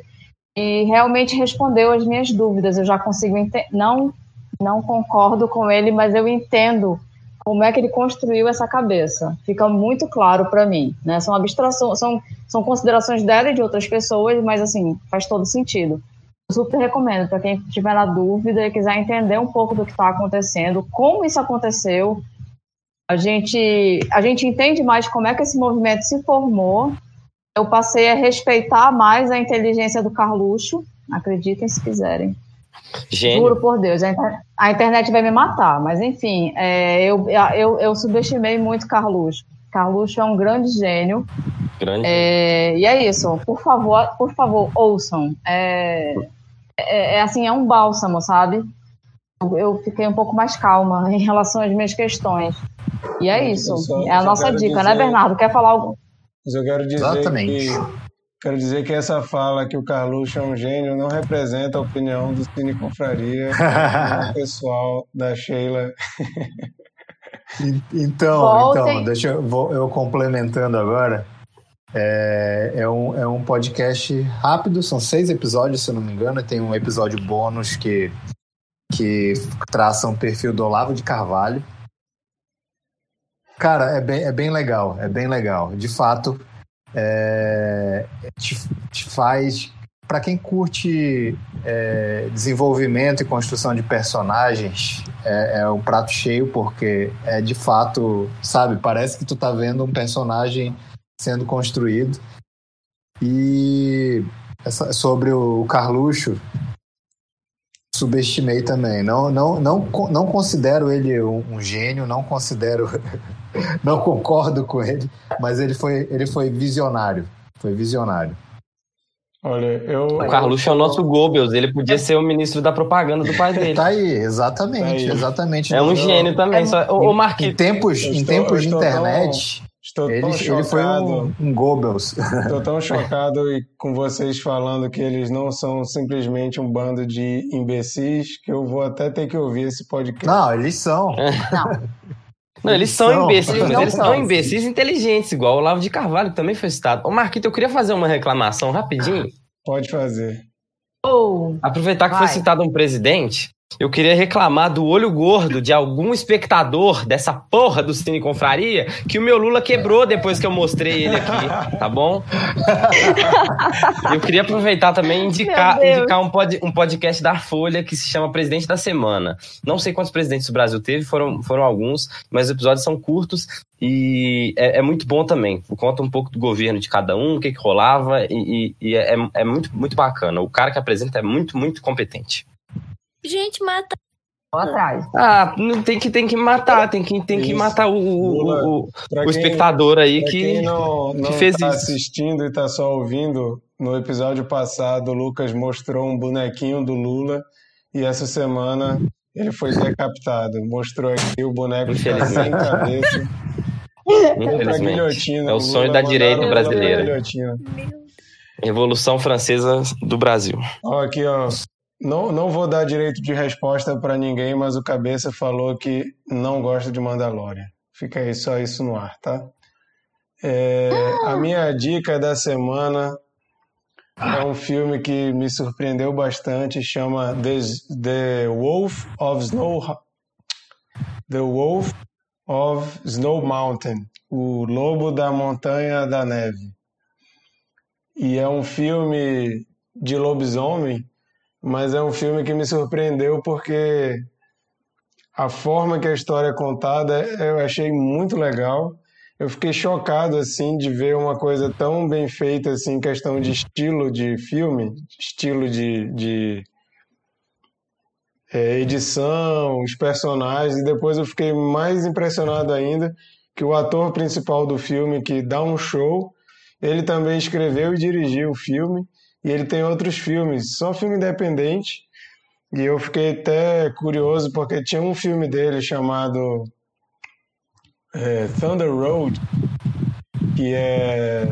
e realmente respondeu as minhas dúvidas. Eu já consigo não não concordo com ele, mas eu entendo como é que ele construiu essa cabeça. Fica muito claro para mim, né? São abstrações, são, são considerações dela e de outras pessoas, mas assim, faz todo sentido. Super recomendo para quem estiver na dúvida e quiser entender um pouco do que está acontecendo, como isso aconteceu. A gente, a gente entende mais como é que esse movimento se formou. Eu passei a respeitar mais a inteligência do Carluxo, acreditem se quiserem. Gênio. Juro por Deus, a inter- a internet vai me matar, mas enfim, é, eu, eu, eu subestimei muito Carluxo. Carluxo é um grande gênio. Grande. É, e é isso, por favor, por favor, ouçam. É, é, é assim, é um bálsamo, sabe? Eu, fiquei um pouco mais calma em relação às minhas questões. E é isso, só- é a nossa dica, dizer- né, Bernardo? Quer falar algo? Mas eu quero dizer Exatamente. que quero dizer que essa fala que o Carluxo é um gênio não representa a opinião do Cine Confraria, é pessoal da Sheila. Então, Voltem. então deixa eu, vou, eu complementando agora. É, é, um, é um podcast rápido, são seis episódios, se eu não me engano, e tem um episódio bônus que, que traça um perfil do Olavo de Carvalho. Cara, é bem, é bem legal, é bem legal. De fato, é, te, te faz. Para quem curte é, desenvolvimento e construção de personagens, é, é um prato cheio, porque é de fato, sabe, parece que tu tá vendo um personagem sendo construído. E essa- sobre o Carluxo, subestimei também. Não, não, não, não considero ele um, um gênio, não considero, não concordo com ele, mas ele foi, ele foi visionário. Foi visionário. Olha, eu. O Carluxo é o nosso Goebbels, ele podia ser o ministro da propaganda do pai dele. Tá aí, exatamente, Tá aí. exatamente. É um Eu- gênio também. Só... Ô, ô Em Marquinhos, tempos, Eu em estou- tempos eu de estou internet, Estou ele, tão ele foi chocado. um, um Goebbels. Estou tão chocado e com vocês falando que eles não são simplesmente um bando de imbecis que eu vou até ter que ouvir esse podcast. Não, eles são. Não. Não, eles são Não, imbecis, eles mas não eles são. imbecis inteligentes, igual o Olavo de Carvalho, que também foi citado. Ô, Marquito, eu queria fazer uma reclamação rapidinho. Pode fazer. Oh, Aproveitar que Vai. foi citado um presidente. Eu queria reclamar do olho gordo de algum espectador dessa porra do Cine Confraria que o meu Lula quebrou depois que eu mostrei ele aqui, tá bom? Eu queria aproveitar também e indicar, indicar um, pod, um podcast da Folha que se chama Presidente da Semana. Não sei quantos presidentes o Brasil teve, foram, foram alguns, mas os episódios são curtos e é, é muito bom também. Conta um pouco do governo de cada um, o que, que rolava, e, e, e é, é muito, muito bacana. O cara que apresenta é muito, muito competente. Gente, mata. atrás. Ah, tem que, tem que matar, tem que, tem que matar o, o, o, o espectador aí que, quem não, não que fez tá isso. assistindo e tá só ouvindo, no episódio passado o Lucas mostrou um bonequinho do Lula e essa semana ele foi decapitado. Mostrou aqui o boneco que tá sem cabeça. Infelizmente. É o Lula sonho da direita brasileira. Revolução Francesa do Brasil. Ó, aqui, ó. Não, não vou dar direito de resposta para ninguém, mas o Cabeça falou que não gosta de Mandalorian. Fica aí só isso no ar, tá? É, a minha dica da semana é um filme que me surpreendeu bastante, chama The, The Wolf of Snow The Wolf of Snow Mountain, o Lobo da Montanha da Neve. E é um filme de lobisomem, mas é um filme que me surpreendeu porque a forma que a história é contada eu achei muito legal. Eu fiquei chocado assim de ver uma coisa tão bem feita assim, em questão de estilo de filme, estilo de, de é, edição, os personagens, e depois eu fiquei mais impressionado ainda que o ator principal do filme, que dá um show, ele também escreveu e dirigiu o filme, e ele tem outros filmes, só filme independente, e eu fiquei até curioso porque tinha um filme dele chamado é, Thunder Road, que é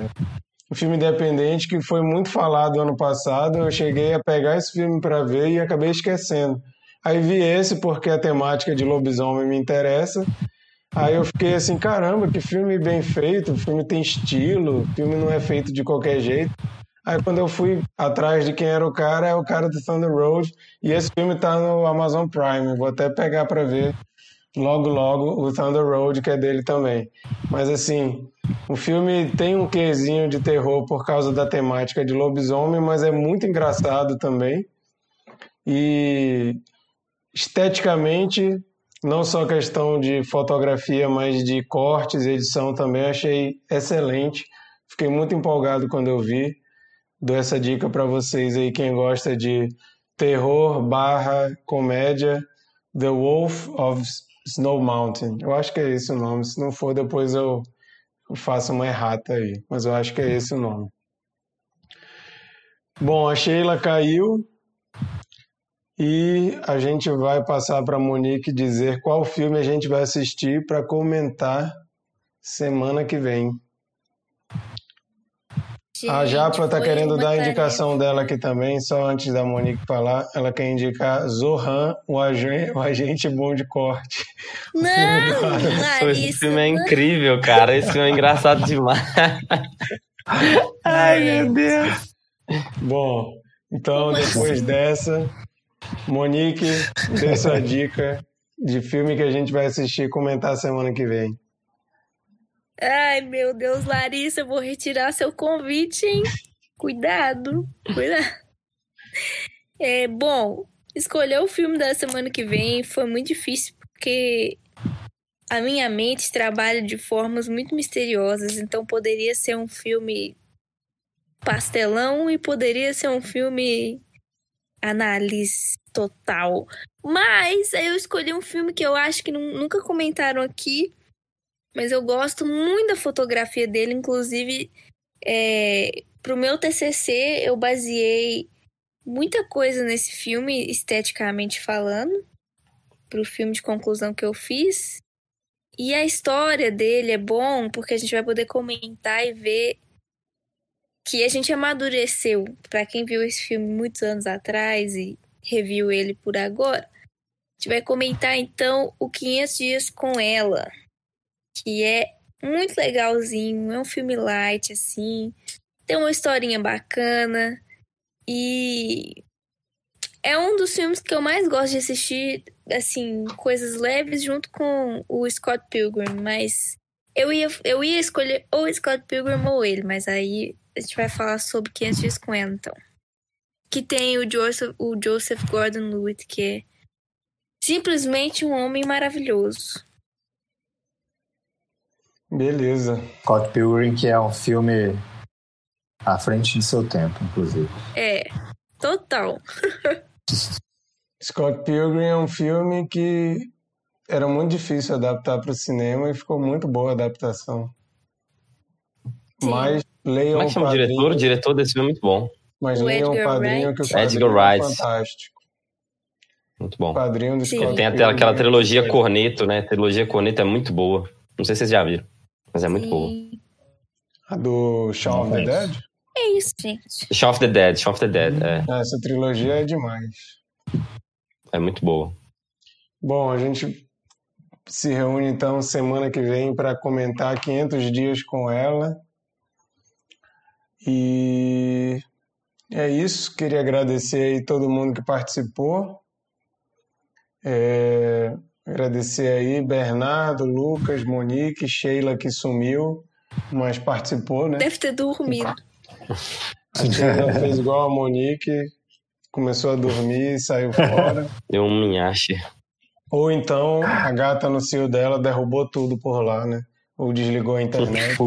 um filme independente que foi muito falado ano passado. Eu cheguei a pegar esse filme para ver e acabei esquecendo. Aí vi esse porque a temática de lobisomem me interessa. Aí eu fiquei assim, caramba, que filme bem feito, o filme tem estilo, o filme não é feito de qualquer jeito. Aí quando eu fui atrás de quem era o cara, é o cara do Thunder Road, e esse filme tá no Amazon Prime, vou até pegar para ver logo logo o Thunder Road, que é dele também. Mas assim, o filme tem um quezinho de terror por causa da temática de lobisomem, mas é muito engraçado também. E esteticamente, não só questão de fotografia, mas de cortes e edição também, achei excelente. Fiquei muito empolgado quando eu vi. Dou essa dica para vocês aí, quem gosta de terror barra comédia, The Wolf of Snow Mountain. Eu acho que é esse o nome. Se não for, depois eu faço uma errata aí. Mas eu acho que é esse o nome. Bom, a Sheila caiu e a gente vai passar para a Monique dizer qual filme a gente vai assistir para comentar semana que vem. A Japa está querendo dar a indicação dela aqui também, só antes da Monique falar. Ela quer indicar Zohan, o agente, o agente bom de corte. Não, Esse Larissa. filme é incrível, cara. Esse filme é engraçado demais. Ai, meu Deus. Bom, então Como depois assim? dessa, Monique, dê sua dica de filme que a gente vai assistir e comentar semana que vem. Ai, meu Deus, Larissa, eu vou retirar seu convite, hein? Cuidado, cuidado. É, bom, escolher o filme da semana que vem foi muito difícil porque a minha mente trabalha de formas muito misteriosas, então poderia ser um filme pastelão e poderia ser um filme análise total. Mas eu escolhi um filme que eu acho que nu- nunca comentaram aqui, mas eu gosto muito da fotografia dele, inclusive é, pro meu TCC eu baseei muita coisa nesse filme esteticamente falando, pro filme de conclusão que eu fiz. E a história dele é bom porque a gente vai poder comentar e ver que a gente amadureceu. Pra quem viu esse filme muitos anos atrás e reviu ele por agora, a gente vai comentar então o 500 dias com ela, que é muito legalzinho, é um filme light assim, tem uma historinha bacana e É um dos filmes que eu mais gosto de assistir, assim, coisas leves junto com o Scott Pilgrim, mas eu ia, eu ia escolher ou o Scott Pilgrim ou ele, mas aí a gente vai falar sobre 500 dias com então. Que tem o Joseph, o Joseph Gordon-Levitt, que é simplesmente um homem maravilhoso. Beleza. Scott Pilgrim, que é um filme à frente de seu tempo, inclusive. É, total. Scott Pilgrim é um filme que era muito difícil adaptar para o cinema e ficou muito boa a adaptação. Sim. Mas leiam Como é o que chama o padrinho, diretor? O diretor desse filme é muito bom. mas O leiam o padrinho Wright. que o Edgar padrinho é fantástico. Muito bom. O padrinho do Sim. Scott Tem até aquela é trilogia. Corneto, né? A trilogia Corneto é muito boa. Não sei se vocês já viram, mas é muito boa. Sim. A do Shaun of the. Dead? É isso, gente. Shaun of the Dead, Shaun of the Dead, é, Ah, Essa trilogia é demais. é muito boa. Bom, a gente se reúne então semana que vem para comentar 500 dias com ela. E é isso. Queria agradecer aí todo mundo que participou. É, agradecer aí Bernardo, Lucas, Monique, Sheila que sumiu, mas participou, né? Deve ter dormido. A Sheila fez igual a Monique, começou a dormir e saiu fora. Deu um minhache. Ou então a gata no cio dela derrubou tudo por lá, né? Ou desligou a internet.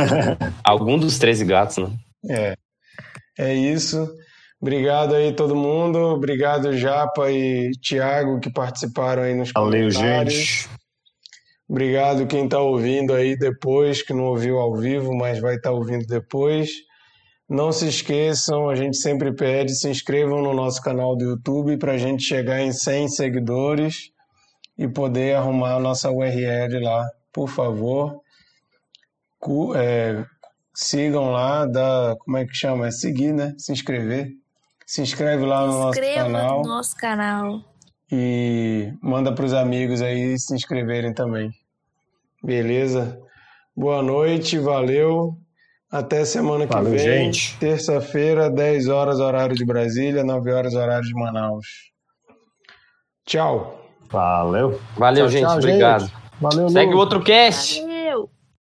Algum dos 13 gatos, né? É. É isso. Obrigado aí todo mundo. Obrigado Japa e Thiago que participaram aí nos Valeu, comentários. gente. Obrigado quem está ouvindo aí depois, que não ouviu ao vivo, mas vai estar ouvindo depois. Não se esqueçam, a gente sempre pede, se inscrevam no nosso canal do YouTube para a gente chegar em 100 seguidores e poder arrumar a nossa URL lá, por favor. É, sigam lá, dá, como é que chama? É seguir, né? Se inscrever. Se inscreve lá no nosso Inscreva canal no nosso canal. e manda para os amigos aí se inscreverem também. Beleza? Boa noite, valeu. Até semana que Valeu, vem. gente. Terça-feira, 10 horas, horário de Brasília, 9 horas, horário de Manaus. Tchau. Valeu. Valeu, Tchau, gente. tchau, obrigado. gente. Valeu, Segue o outro cast. Valeu.